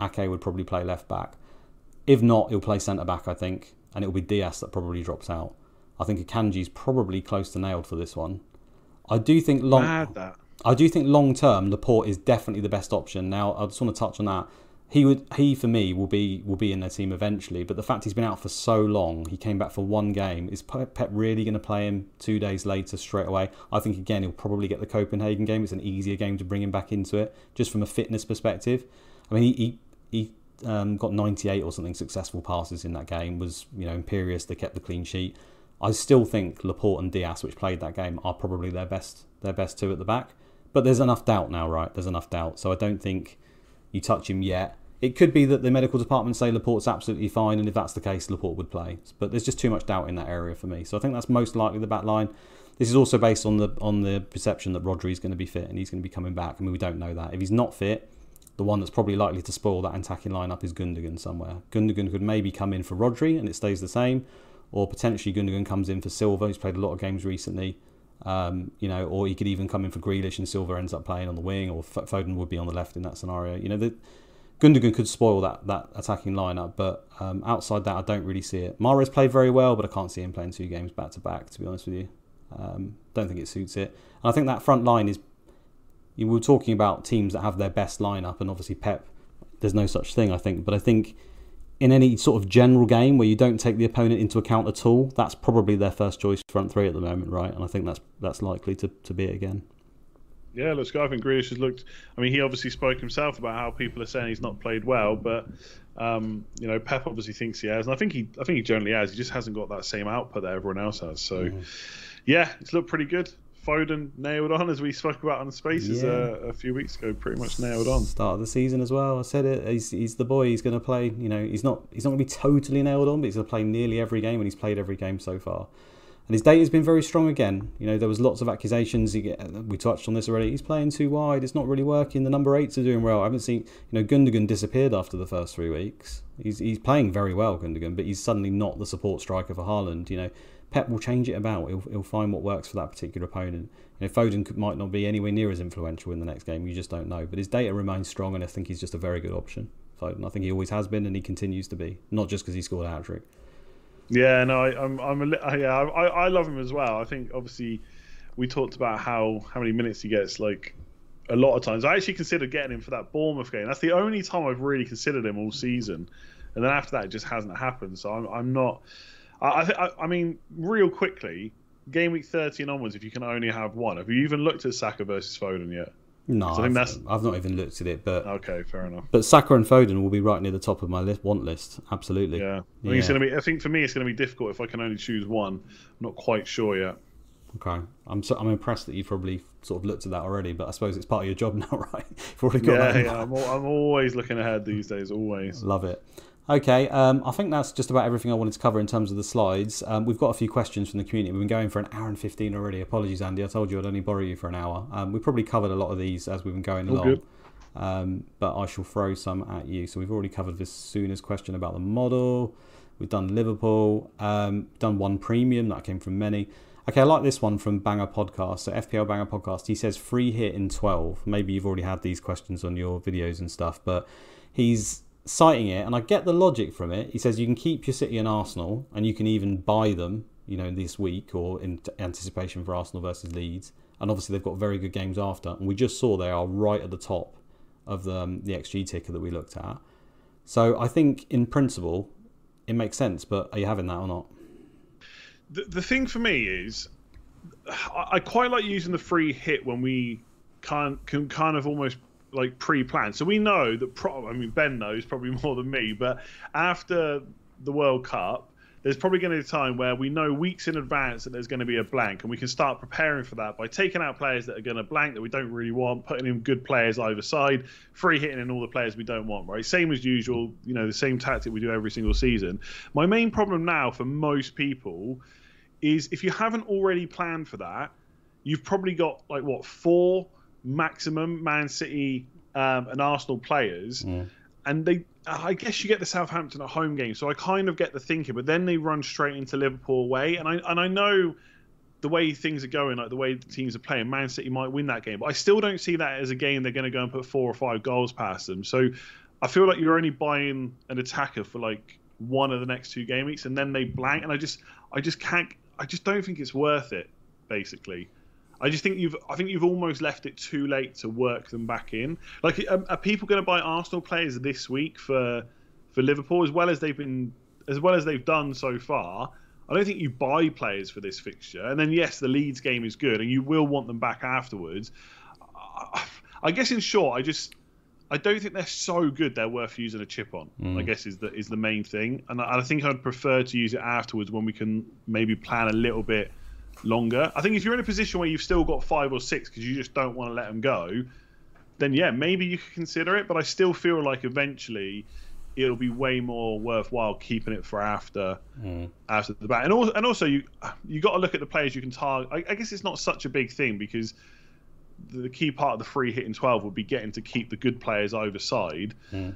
Ake would probably play left back. If not, he'll play centre back, I think, and it'll be Dias that probably drops out. I think Akanji's probably close to nailed for this one. I do think long. Mad that. I do think long term Laporte is definitely the best option. Now I just want to touch on that. He would he for me will be will be in their team eventually, but the fact he's been out for so long, he came back for one game. Is Pep really going to play him two days later straight away? I think again he'll probably get the Copenhagen game. It's an easier game to bring him back into it, just from a fitness perspective. I mean he he, he um, got 98 or something successful passes in that game. Was you know imperious. They kept the clean sheet. I still think Laporte and Dias, which played that game, are probably their best their best two at the back. But there's enough doubt now, right? There's enough doubt. So I don't think you touch him yet. It could be that the medical department say Laporte's absolutely fine, and if that's the case, Laporte would play. But there's just too much doubt in that area for me. So I think that's most likely the back line. This is also based on the on the perception that Rodri is going to be fit and he's going to be coming back. I mean, we don't know that. If he's not fit, the one that's probably likely to spoil that attacking lineup is Gundogan somewhere. Gundogan could maybe come in for Rodri and it stays the same, or potentially Gundogan comes in for Silva, who's played a lot of games recently, um, you know, or he could even come in for Grealish and Silva ends up playing on the wing, or Foden would be on the left in that scenario. You know, the, Gundogan could spoil that that attacking lineup, but um, outside that, I don't really see it. Mahrez played very well, but I can't see him playing two games back to back. To be honest with you, um, don't think it suits it. And I think that front line is. You were talking about teams that have their best lineup, and obviously Pep. There's no such thing, I think, but I think in any sort of general game where you don't take the opponent into account at all, that's probably their first choice front three at the moment, right? And I think that's that's likely to, to be it again. Yeah, let's go. I think Grealish has looked. I mean, he obviously spoke himself about how people are saying he's not played well, but um, you know, Pep obviously thinks he has, and I think he, I think he generally has. He just hasn't got that same output that everyone else has. So, mm. yeah, it's looked pretty good. Foden nailed on, as we spoke about on Spaces yeah. uh, a few weeks ago. Pretty much nailed on. Start of the season as well. I said it. He's, he's the boy. He's going to play. You know, he's not he's not going to be totally nailed on, but he's going to play nearly every game, and he's played every game so far. And his data's been very strong again. You know, there was lots of accusations. Get, we touched on this already. He's playing too wide. It's not really working. The number eights are doing well. I haven't seen, you know, Gundogan disappeared after the first three weeks. He's he's playing very well, Gundogan, but he's suddenly not the support striker for Haaland. You know, Pep will change it about. He'll, he'll find what works for that particular opponent. You know, Foden could, might not be anywhere near as influential in the next game. You just don't know. But his data remains strong, and I think he's just a very good option. Foden. I think he always has been, and he continues to be. Not just because he scored a hat trick. Yeah, no, I, am I'm, I'm a, oh, yeah, I, I love him as well. I think obviously we talked about how how many minutes he gets. Like a lot of times, I actually considered getting him for that Bournemouth game. That's the only time I've really considered him all season, and then after that, it just hasn't happened. So I'm, I'm not. I, I, I mean, real quickly, game week 13 onwards, if you can only have one, have you even looked at Saka versus Foden yet? No, I think that's... I've not even looked at it, but okay, fair enough. But Saka and Foden will be right near the top of my list, want list. Absolutely. Yeah, I think yeah. it's going to be. I think for me, it's going to be difficult if I can only choose one. I'm not quite sure yet. Okay, I'm so, I'm impressed that you've probably sort of looked at that already, but I suppose it's part of your job now, right? You've already got yeah. Yeah, I'm, I'm always looking ahead these days. Always love it. Okay, um, I think that's just about everything I wanted to cover in terms of the slides. Um, we've got a few questions from the community. We've been going for an hour and 15 already. Apologies, Andy. I told you I'd only borrow you for an hour. Um, we probably covered a lot of these as we've been going along. Um, but I shall throw some at you. So we've already covered this Sooners question about the model. We've done Liverpool. Um, done one premium. That came from many. Okay, I like this one from Banger Podcast. So FPL Banger Podcast. He says free hit in 12. Maybe you've already had these questions on your videos and stuff, but he's citing it, and I get the logic from it. He says you can keep your City and Arsenal, and you can even buy them, you know, this week or in anticipation for Arsenal versus Leeds. And obviously they've got very good games after, and we just saw they are right at the top of the um, the XG ticker that we looked at. So I think in principle it makes sense, but are you having that or not? The, the thing for me is I, I quite like using the free hit when we can can kind of almost like pre-planned. So we know that. Pro- I mean, Ben knows probably more than me, but after the World Cup, there's probably going to be a time where we know weeks in advance that there's going to be a blank, and we can start preparing for that by taking out players that are going to blank that we don't really want, putting in good players either side, free hitting in all the players we don't want. Right, same as usual. You know, the same tactic we do every single season. My main problem now for most people is if you haven't already planned for that, you've probably got like what four maximum Man City um, and Arsenal players, mm. and they. I guess you get the Southampton at home game, so I kind of get the thinking. But then they run straight into Liverpool away, and I and I know the way things are going, like the way the teams are playing, Man City might win that game. But I still don't see that as a game they're going to go and put four or five goals past them. So I feel like you're only buying an attacker for like one of the next two game weeks, and then they blank. And I just, I just can't, I just don't think it's worth it. Basically, I just think you've I think you've almost left it too late to work them back in. Like, are, are people going to buy Arsenal players this week for for Liverpool as well as they've been as well as they've done so far? I don't think you buy players for this fixture. And then yes, the Leeds game is good, and you will want them back afterwards. I guess in short, I just I don't think they're so good they're worth using a chip on. Mm. I guess is the is the main thing, and I, I think I'd prefer to use it afterwards when we can maybe plan a little bit longer. I think if you're in a position where you've still got five or six because you just don't want to let them go, then yeah, maybe you could consider it. But I still feel like eventually it'll be way more worthwhile keeping it for after mm. after the bat. And also, and also you you got to look at the players you can target. I, I, guess it's not such a big thing because the key part of the free hitting twelve would be getting to keep the good players over side. Mm.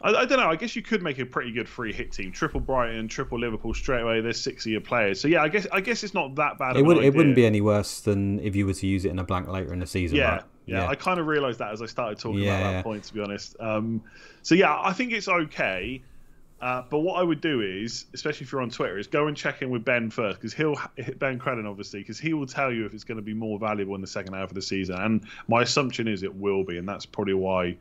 I, I, don't know. I guess you could make a pretty good free hit team. Triple Brighton, triple Liverpool straight away. There's six of your players. So yeah, I guess I guess it's not that bad. It would it wouldn't be any worse than if you were to use it in a blank later in the season. Yeah, right? yeah, yeah. I kind of realised that as I started talking yeah, about that point. To be honest, um, so yeah, I think it's okay. Uh, but what I would do is, especially if you're on Twitter, is go and check in with Ben first because he'll Ben Crellin obviously because he will tell you if it's going to be more valuable in the second half of the season. And my assumption is it will be, and that's probably why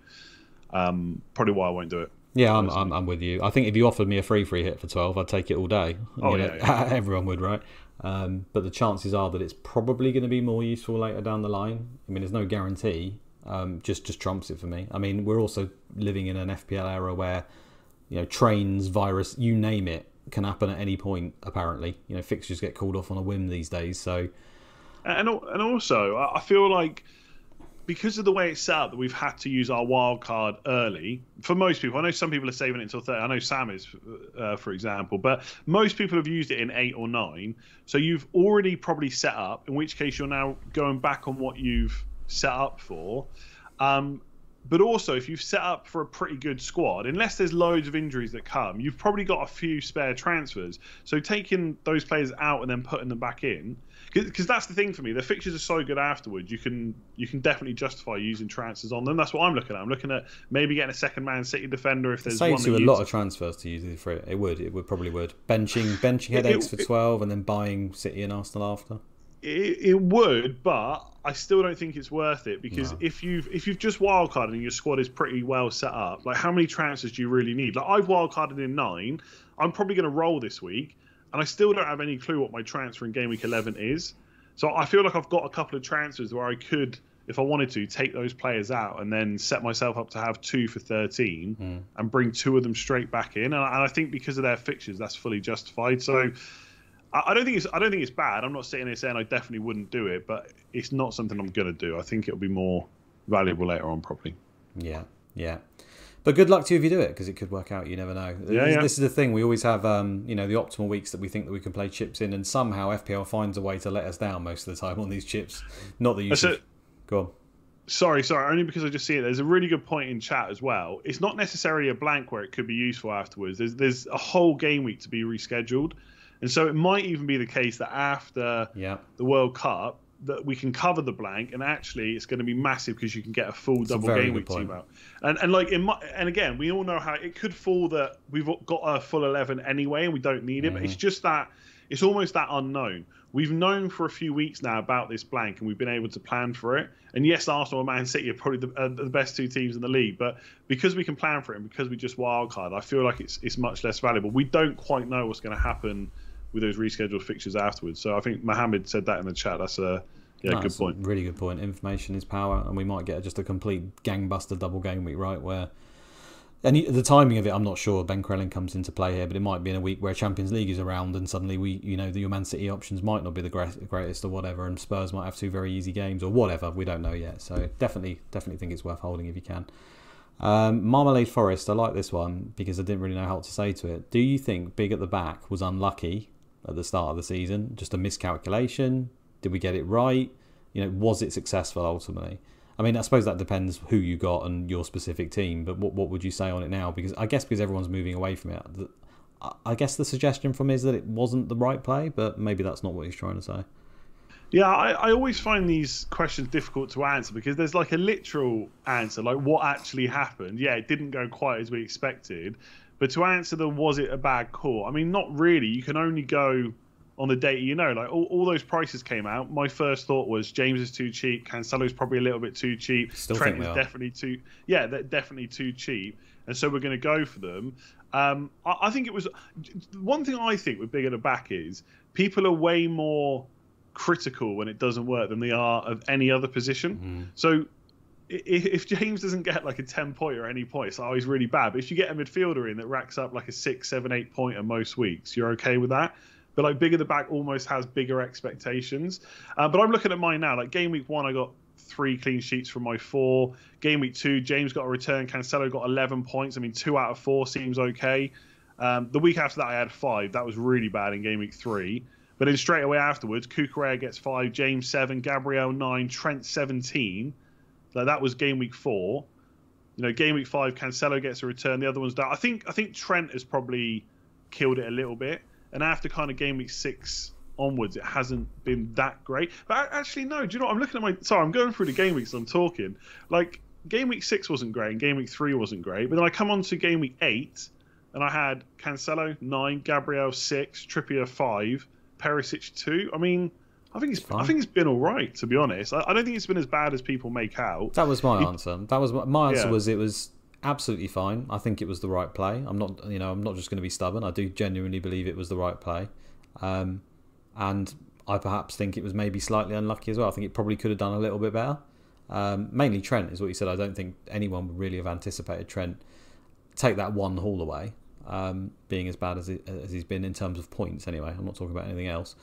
um, probably why I won't do it. Yeah, I'm, I'm, I'm, with you. I think if you offered me a free free hit for 12, I'd take it all day. Oh, yeah, yeah. Everyone would, right? Um, but the chances are that it's probably going to be more useful later down the line. I mean, there's no guarantee. Um, just just trumps it for me. I mean, we're also living in an FPL era where, you know, trains, virus, you name it, can happen at any point. Apparently, you know, fixtures get called off on a whim these days. So, and and also, I feel like because of the way it's set up that we've had to use our wild card early. For most people, I know some people are saving it until 30. I know Sam is, uh, for example, but most people have used it in eight or nine. So you've already probably set up, in which case you're now going back on what you've set up for. Um, but also, if you've set up for a pretty good squad, unless there's loads of injuries that come, you've probably got a few spare transfers. So taking those players out and then putting them back in because that's the thing for me. The fixtures are so good afterwards. You can you can definitely justify using transfers on them. That's what I'm looking at. I'm looking at maybe getting a second Man City defender if there's saves one. you a lot of transfers to use it for it. It would. It would probably would benching benching headaches it, it, for twelve and then buying City and Arsenal after. It, it, would, but I still don't think it's worth it because no. if you've if you've just wildcarded and your squad is pretty well set up, like how many transfers do you really need? Like I've wildcarded in nine. I'm probably going to roll this week, and I still don't have any clue what my transfer in game week 11 is. So I feel like I've got a couple of transfers where I could, if I wanted to, take those players out and then set myself up to have two for 13 mm. and bring two of them straight back in. And I, and I, think because of their fixtures, that's fully justified. So I, I, don't think it's I don't think it's bad. I'm not sitting here saying I definitely wouldn't do it, but it's not something I'm going to do. I think it'll be more valuable later on, probably. Yeah, yeah. But good luck to you if you do it, because it could work out. You never know. Yeah, this, yeah. this is the thing. We always have, um, you know, the optimal weeks that we think that we can play chips in, and somehow FPL finds a way to let us down most of the time on these chips. Not that you should. Go on. Sorry, sorry. Only because I just see it. There's a really good point in chat as well. It's not necessarily a blank where it could be useful afterwards. There's there's a whole game week to be rescheduled, and so it might even be the case that after yeah. the World Cup, that we can cover the blank, and actually it's going to be massive because you can get a full it's double a game week team out. And and like in my, and again, we all know how it could fall that we've got a full eleven anyway, and we don't need it. Mm-hmm. But it's mm-hmm. just that it's almost that unknown. We've known for a few weeks now about this blank, and we've been able to plan for it. And yes, Arsenal and Man City are probably the, uh, the best two teams in the league, but because we can plan for it and because we just wildcard, I feel like it's it's much less valuable. We don't quite know what's going to happen with those rescheduled fixtures afterwards. So I think Mohammed said that in the chat. That's a yeah, no, good point. really good point. Information is power, and we might get just a complete gangbuster double game week, right? Where and the timing of it, I'm not sure. Ben Crellin comes into play here, but it might be in a week where Champions League is around, and suddenly we, you know, the your Man City options might not be the greatest or whatever, and Spurs might have two very easy games or whatever. We don't know yet. So definitely, definitely think it's worth holding if you can. Um, Marmalade Forest, I like this one because I didn't really know how to say to it. Do you think Big at the back was unlucky at the start of the season? Just a miscalculation? Did we get it right? You know, was it successful ultimately? I mean, I suppose that depends who you got and your specific team. But what what would you say on it now? Because I guess because everyone's moving away from it, I guess the suggestion from is that it wasn't the right play. But maybe that's not what he's trying to say. Yeah, I, I always find these questions difficult to answer because there's like a literal answer, like what actually happened. Yeah, it didn't go quite as we expected. But to answer the was it a bad call? I mean, not really. You can only go on the data you know. Like all, all those prices came out. My first thought was James is too cheap. Cancelo's probably a little bit too cheap. Still Trent is definitely too. Yeah, they're definitely too cheap. And so we're going to go for them. Um, I, I, think it was one thing I think with big at the back is people are way more critical when it doesn't work than they are of any other position. Mm-hmm. So if James doesn't get like a 10 point or any point, it's always really bad. But if you get a midfielder in that racks up like a six, seven, eight pointer most weeks, you're okay with that but like bigger the back almost has bigger expectations. Uh, but I'm looking at mine now. Like game week one, I got three clean sheets from my four. Game week two, James got a return. Cancelo got 11 points. I mean, two out of four seems okay. Um, the week after that, I had five. That was really bad in game week three. But then straight away afterwards, Cucurella gets five, James seven, Gabriel nine, Trent 17. So that was game week four. You know, game week five, Cancelo gets a return. The other one's down. I think I think Trent has probably killed it a little bit. And after kind of game week six onwards, it hasn't been that great. But actually, no. Do you know? What? I'm looking at my. Sorry, I'm going through the game weeks. I'm talking like game week six wasn't great, and game week three wasn't great. But then I come on to game week eight, and I had Cancelo nine, Gabriel six, Trippier five, Perisic two. I mean. I think it's. I think it's been all right, to be honest. I, I, don't think it's been as bad as people make out. That was my answer. That was my, my answer. Yeah. Was it was absolutely fine. I think it was the right play. I'm not, you know, I'm not just going to be stubborn. I do genuinely believe it was the right play, um, and I perhaps think it was maybe slightly unlucky as well. I think it probably could have done a little bit better. Um, mainly Trent is what you said. I don't think anyone would really have anticipated Trent take that one haul away, um, being as bad as, he, as he's been in terms of points. Anyway, I'm not talking about anything else.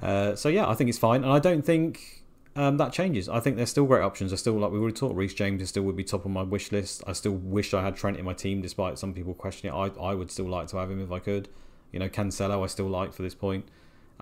Uh, so yeah, I think it's fine, and I don't think um, that changes. I think there's still great options. I still like we already talked. Reece James is still would be top of my wish list. I still wish I had Trent in my team, despite some people questioning it. I I would still like to have him if I could. You know, Cancelo I still like for this point.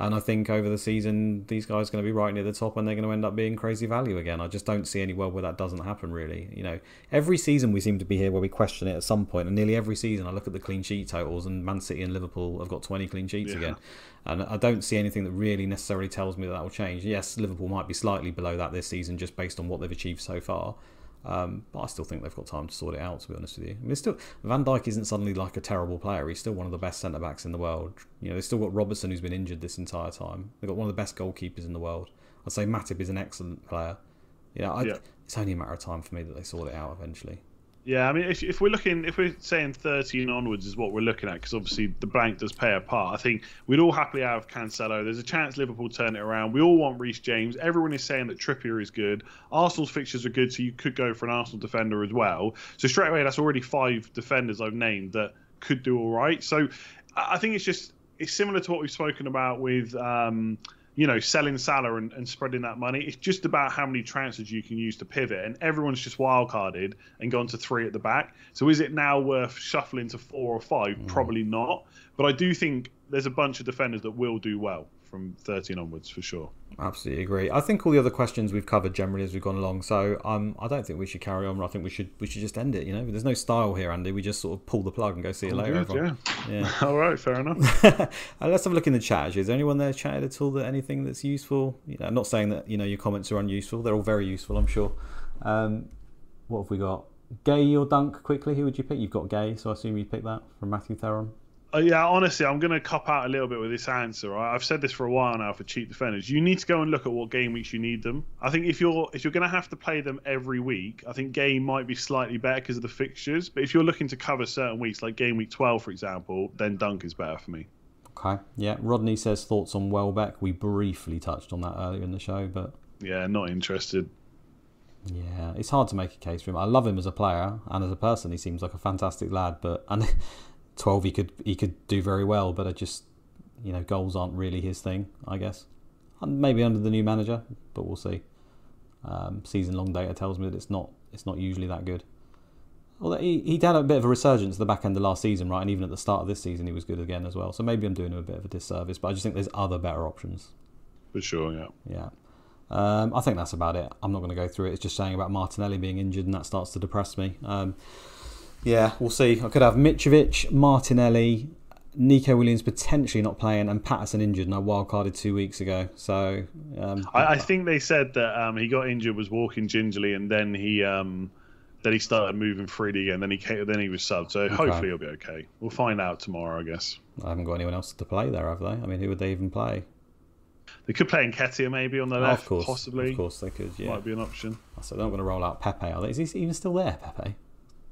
And I think over the season, these guys are going to be right near the top and they're going to end up being crazy value again. I just don't see any world where that doesn't happen, really. You know, every season we seem to be here where we question it at some point, and nearly every season I look at the clean sheet totals, and Man City and Liverpool have got 20 clean sheets yeah. again. And I don't see anything that really necessarily tells me that that will change. Yes, Liverpool might be slightly below that this season just based on what they've achieved so far. Um, but I still think they've got time to sort it out. To be honest with you, I mean, still Van Dijk isn't suddenly like a terrible player. He's still one of the best centre backs in the world. You know, they've still got Robertson, who's been injured this entire time. They've got one of the best goalkeepers in the world. I'd say Matip is an excellent player. You know, yeah. it's only a matter of time for me that they sort it out eventually. Yeah, I mean, if, if we're looking, if we're saying 13 onwards is what we're looking at, because obviously the blank does play a part. I think we'd all happily have Cancelo. There's a chance Liverpool turn it around. We all want Reece James. Everyone is saying that Trippier is good. Arsenal's fixtures are good, so you could go for an Arsenal defender as well. So straight away, that's already five defenders I've named that could do all right. So I think it's just it's similar to what we've spoken about with. Um, you know, selling Salah and, and, spreading that money. It's just about how many transfers you can use to pivot, and everyone's just wildcarded and gone to three at the back. So is it now worth shuffling to four or five? Mm. Probably not. But I do think there's a bunch of defenders that will do well from 13 onwards for sure. Absolutely agree. I think all the other questions we've covered generally as we've gone along. So um, I don't think we should carry on. I think we should we should just end it. You know, there's no style here, Andy. We just sort of pull the plug and go see you oh, later. Good, yeah. yeah. all right. Fair enough. uh, let's have a look in the chat. Is there anyone there chatted at all that anything that's useful? You know, I'm not saying that you know your comments are unuseful. They're all very useful. I'm sure. Um, what have we got? Guéhi or Dunk quickly? Who would you pick? You've got Guéhi, so I assume you pick that from Matthew Theron. Uh, yeah, honestly, I'm going to cop out a little bit with this answer. Right? I've said this for a while now for cheap defenders. You need to go and look at what Guéhi weeks you need them. I think if you're if you're going to have to play them every week, I think game might be slightly better because of the fixtures. But if you're looking to cover certain weeks, like game week 12, for example, then Dunk is better for me. Okay. Yeah. Rodney says thoughts on Welbeck. We briefly touched on that earlier in the show, but yeah, not interested. Yeah, it's hard to make a case for him. I love him as a player and as a person. He seems like a fantastic lad, but and 12 he could he could do very well, but I just you know goals aren't really his thing, I guess. And maybe under the new manager, but we'll see. Um, season long data tells me that it's not it's not usually that good. Well, he he had a bit of a resurgence at the back end of last season, right? And even at the start of this season, he was good again as well. So maybe I'm doing him a bit of a disservice, but I just think there's other better options. For sure, yeah. Yeah. Um, I think that's about it. I'm not going to go through it. It's just saying about Martinelli being injured, and that starts to depress me. Um, yeah, we'll see. I could have Mitrovic, Martinelli, Nico Williams potentially not playing, and Patterson injured, and I wildcarded two weeks ago. So um, I, I, think they said that um, he got injured, was walking gingerly, and then he um, then he started moving freely again. Then he came, then he was subbed. So okay. hopefully he'll be okay. We'll find out tomorrow, I guess. I haven't got anyone else to play there, have they? I mean, who would they even play? They could play Nketiah maybe on the left, of course, possibly. Of course, they could. Yeah, might be an option. So they're not going to roll out Pepe, are they? Is he even still there, Pepe?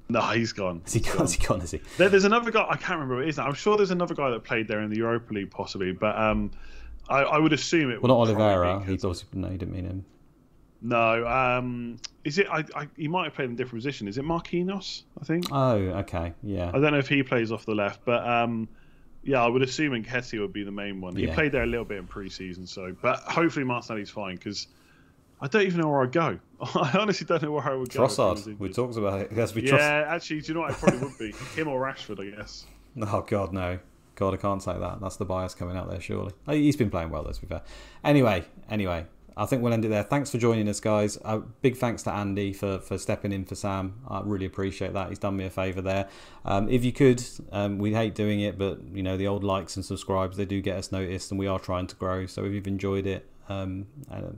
No, he's gone. Is he gone? Is he gone? Is he? There, there's another guy. I can't remember who it is. Now. I'm sure there's another guy that played there in the Europa League, possibly. But um, I, I would assume it. Well, not Oliveira. He obviously no, he didn't mean him. No, um, is it? I, I, he might have played in a different position. Is it Marquinhos? I think. Oh, okay, yeah. I don't know if he plays off the left, but um, yeah, I would assume Nketiah would be the main one. He yeah. played there a little bit in pre-season, so but hopefully Martinelli's fine because I don't even know where I'd go. I honestly don't know where I would go. Trossard. We talked about it. to be yeah, actually, do you know what? It probably would be him or Rashford, I guess. Oh God, no. God, I can't say that. That's the bias coming out there, surely. Oh, he's been playing well, let's be fair. Anyway, anyway, I think we'll end it there. Thanks for joining us, guys. Uh, big thanks to Andy for, for stepping in for Sam. I really appreciate that. He's done me a favour there. Um, if you could, um, we hate doing it, but you know the old likes and subscribes they do get us noticed, and we are trying to grow. So if you've enjoyed it, um,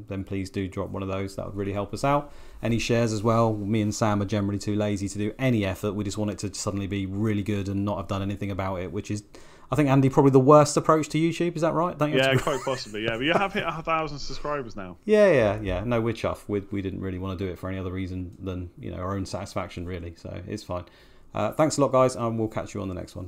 then please do drop one of those. That would really help us out. Any shares as well. Me and Sam are generally too lazy to do any effort. We just want it to suddenly be really good and not have done anything about it, which is, I think, Andy, probably the worst approach to YouTube. Is that right? yeah, quite possibly. Yeah, but you have hit a thousand subscribers now. Yeah, yeah, yeah. No, we're chuffed. We, we didn't really want to do it for any other reason than you know our own satisfaction, really. So it's fine. Uh, thanks a lot, guys, and we'll catch you on the next one.